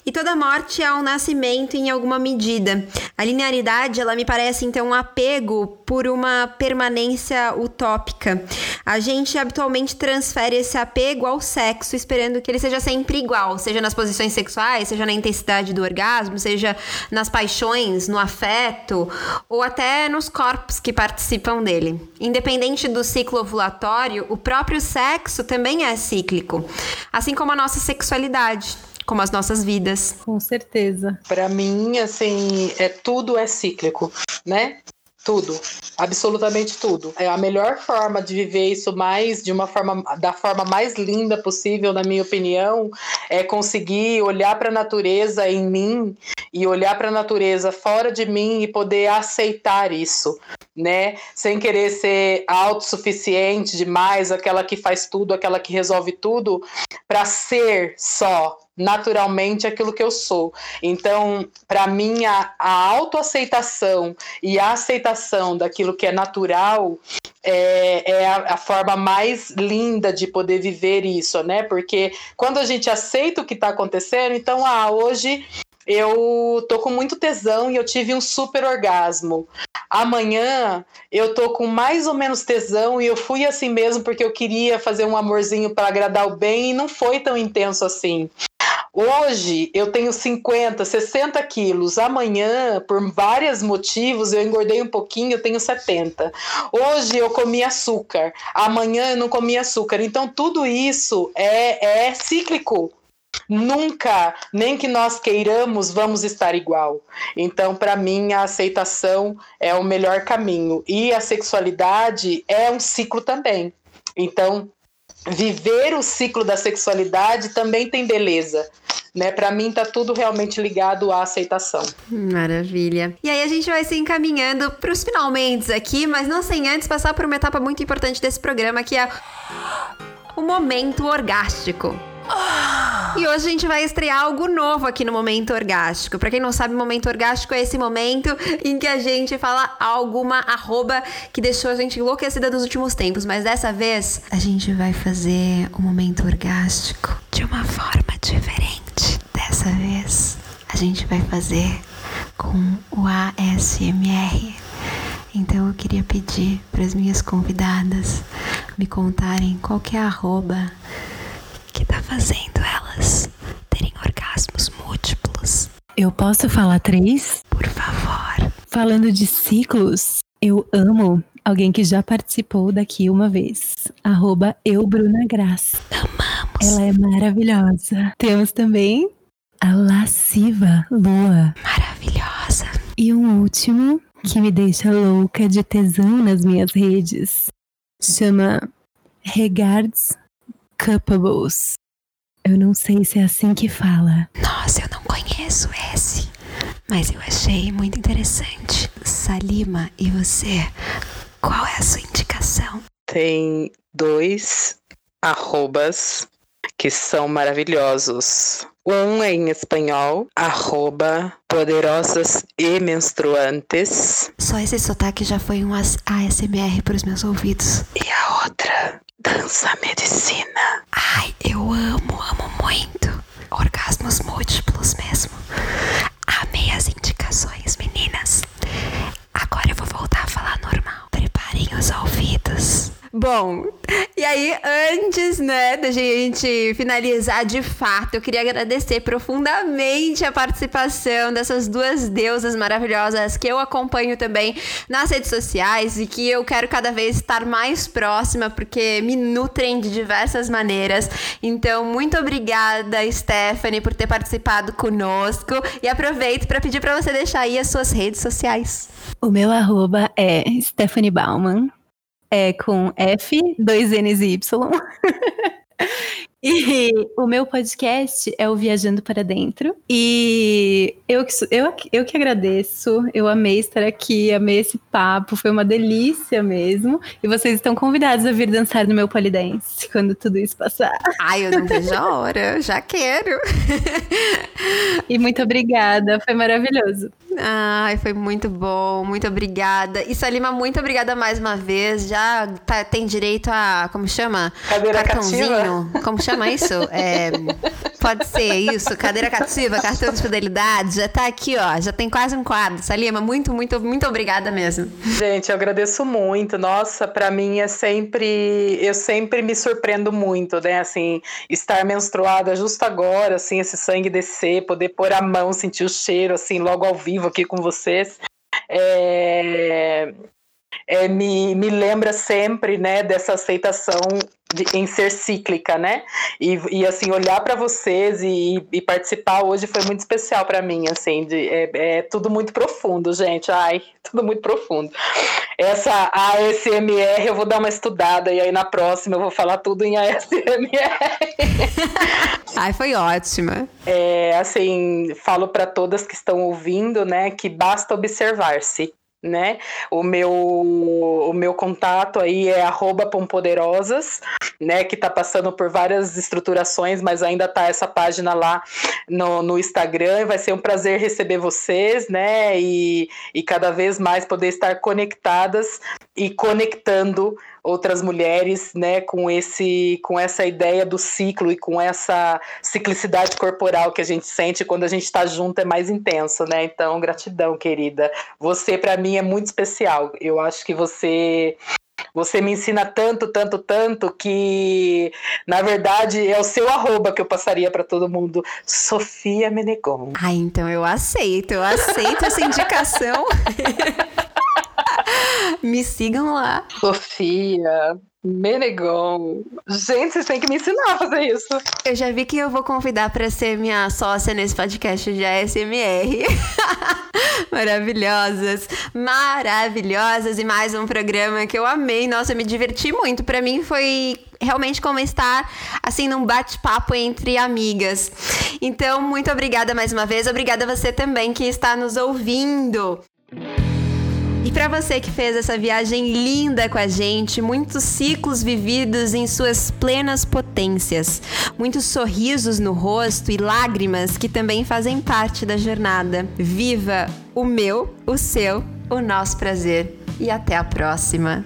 E toda morte é um nascimento em alguma medida. A linearidade, ela me parece então um apego por uma permanência utópica. A gente habitualmente transfere esse apego ao sexo, esperando que ele seja sempre igual, seja nas posições sexuais, seja na intensidade do orgasmo, seja nas paixões, no afeto, ou até nos corpos que participam dele. Independente do ciclo ovulatório, o próprio sexo também é cíclico, assim como a nossa sexualidade como as nossas vidas. Com certeza. Para mim, assim, é tudo é cíclico, né? Tudo, absolutamente tudo. É a melhor forma de viver isso mais de uma forma da forma mais linda possível, na minha opinião, é conseguir olhar para a natureza em mim e olhar para a natureza fora de mim e poder aceitar isso, né? Sem querer ser autossuficiente demais, aquela que faz tudo, aquela que resolve tudo, para ser só, naturalmente aquilo que eu sou. Então, para mim, a, a autoaceitação e a aceitação daquilo que é natural é, é a, a, forma mais linda de poder viver isso, né? Porque quando a gente aceita o que está acontecendo, então, ah, hoje eu tô com muito tesão e eu tive um super orgasmo. Amanhã eu tô com mais ou menos tesão e eu fui assim mesmo porque eu queria fazer um amorzinho para agradar o bem e não foi tão intenso assim. Hoje eu tenho 50, 60 quilos. Amanhã, por vários motivos, eu engordei um pouquinho, eu tenho 70. Hoje eu comi açúcar. Amanhã eu não comi açúcar. Então tudo isso é, é cíclico. Nunca, nem que nós queiramos, vamos estar igual. Então, para mim, a aceitação é o melhor caminho. E a sexualidade é um ciclo também. Então, viver o ciclo da sexualidade também tem beleza. Né? Para mim tá tudo realmente ligado à aceitação. Maravilha. E aí a gente vai se encaminhando para os finalmente aqui, mas não sem antes passar por uma etapa muito importante desse programa que é o momento orgástico. E hoje a gente vai estrear algo novo aqui no Momento Orgástico. Pra quem não sabe, Momento Orgástico é esse momento em que a gente fala alguma arroba que deixou a gente enlouquecida nos últimos tempos. Mas dessa vez, a gente vai fazer o Momento Orgástico de uma forma diferente. Dessa vez, a gente vai fazer com o ASMR. Então eu queria pedir para as minhas convidadas me contarem qual é a arroba que tá fazendo elas terem orgasmos múltiplos. Eu posso falar três? Por favor. Falando de ciclos, eu amo alguém que já participou daqui uma vez. Arroba eu, Bruna Graça. Amamos. Ela é maravilhosa. Temos também a lasciva Lua. Maravilhosa. E um último que me deixa louca de tesão nas minhas redes. Chama Regards Coupables. Eu não sei se é assim que fala. Nossa, eu não conheço esse. Mas eu achei muito interessante. Salima, e você? Qual é a sua indicação? Tem dois arrobas que são maravilhosos. Um é em espanhol, arroba poderosas e menstruantes. Só esse sotaque já foi um ASMR para os meus ouvidos. E a outra, dança medicina. Ai, eu amo, amo muito. Orgasmos múltiplos mesmo. Amei as indicações, meninas. Agora eu vou voltar a falar normal. Preparem os ouvidos. Bom, e aí, antes, né, da gente finalizar de fato, eu queria agradecer profundamente a participação dessas duas deusas maravilhosas que eu acompanho também nas redes sociais e que eu quero cada vez estar mais próxima, porque me nutrem de diversas maneiras. Então, muito obrigada, Stephanie, por ter participado conosco. E aproveito para pedir para você deixar aí as suas redes sociais. O meu arroba é Stephanie Bauman. É com F, dois N's e Y. E o meu podcast é o Viajando para Dentro. E eu que, eu, eu que agradeço, eu amei estar aqui, amei esse papo, foi uma delícia mesmo. E vocês estão convidados a vir dançar no meu polidense quando tudo isso passar. Ai, eu não vejo a hora, já quero. e muito obrigada, foi maravilhoso. Ai, foi muito bom, muito obrigada. E Salima, muito obrigada mais uma vez. Já tá, tem direito a, como chama? Cadeira Cartãozinho. cativa. Como chama isso? É, pode ser isso, cadeira cativa, cartão de fidelidade. Já tá aqui, ó. Já tem quase um quadro. Salima, muito, muito, muito obrigada mesmo. Gente, eu agradeço muito. Nossa, para mim é sempre. Eu sempre me surpreendo muito, né? Assim, estar menstruada justo agora, assim, esse sangue descer, poder pôr a mão, sentir o cheiro, assim, logo ao vivo aqui com vocês. É, é, me, me lembra sempre, né, dessa aceitação de, em ser cíclica, né? E, e assim, olhar para vocês e, e, participar hoje foi muito especial para mim, assim, de, é, é, tudo muito profundo, gente. Ai, tudo muito profundo. Essa ASMR eu vou dar uma estudada e aí na próxima eu vou falar tudo em ASMR. Ai, foi ótima. É, assim, falo para todas que estão ouvindo, né, que basta observar-se né? O meu, o meu contato aí é @pompoderosas, né? Que tá passando por várias estruturações, mas ainda tá essa página lá no, no Instagram. Vai ser um prazer receber vocês, né? E, e cada vez mais poder estar conectadas e conectando outras mulheres, né, com esse com essa ideia do ciclo e com essa ciclicidade corporal que a gente sente quando a gente está junto é mais intenso, né? Então, gratidão, querida. Você para mim é muito especial. Eu acho que você você me ensina tanto, tanto, tanto que, na verdade, é o seu arroba que eu passaria para todo mundo. Sofia Menegon. Ah, então eu aceito, eu aceito essa indicação. me sigam lá. Sofia, Menegon. Gente, vocês têm que me ensinar a fazer isso. Eu já vi que eu vou convidar para ser minha sócia nesse podcast de ASMR. maravilhosas, maravilhosas e mais um programa que eu amei. Nossa, eu me diverti muito. Para mim foi realmente como estar assim num bate-papo entre amigas. Então, muito obrigada mais uma vez. Obrigada a você também que está nos ouvindo. E para você que fez essa viagem linda com a gente, muitos ciclos vividos em suas plenas potências, muitos sorrisos no rosto e lágrimas que também fazem parte da jornada. Viva o meu, o seu, o nosso prazer. E até a próxima.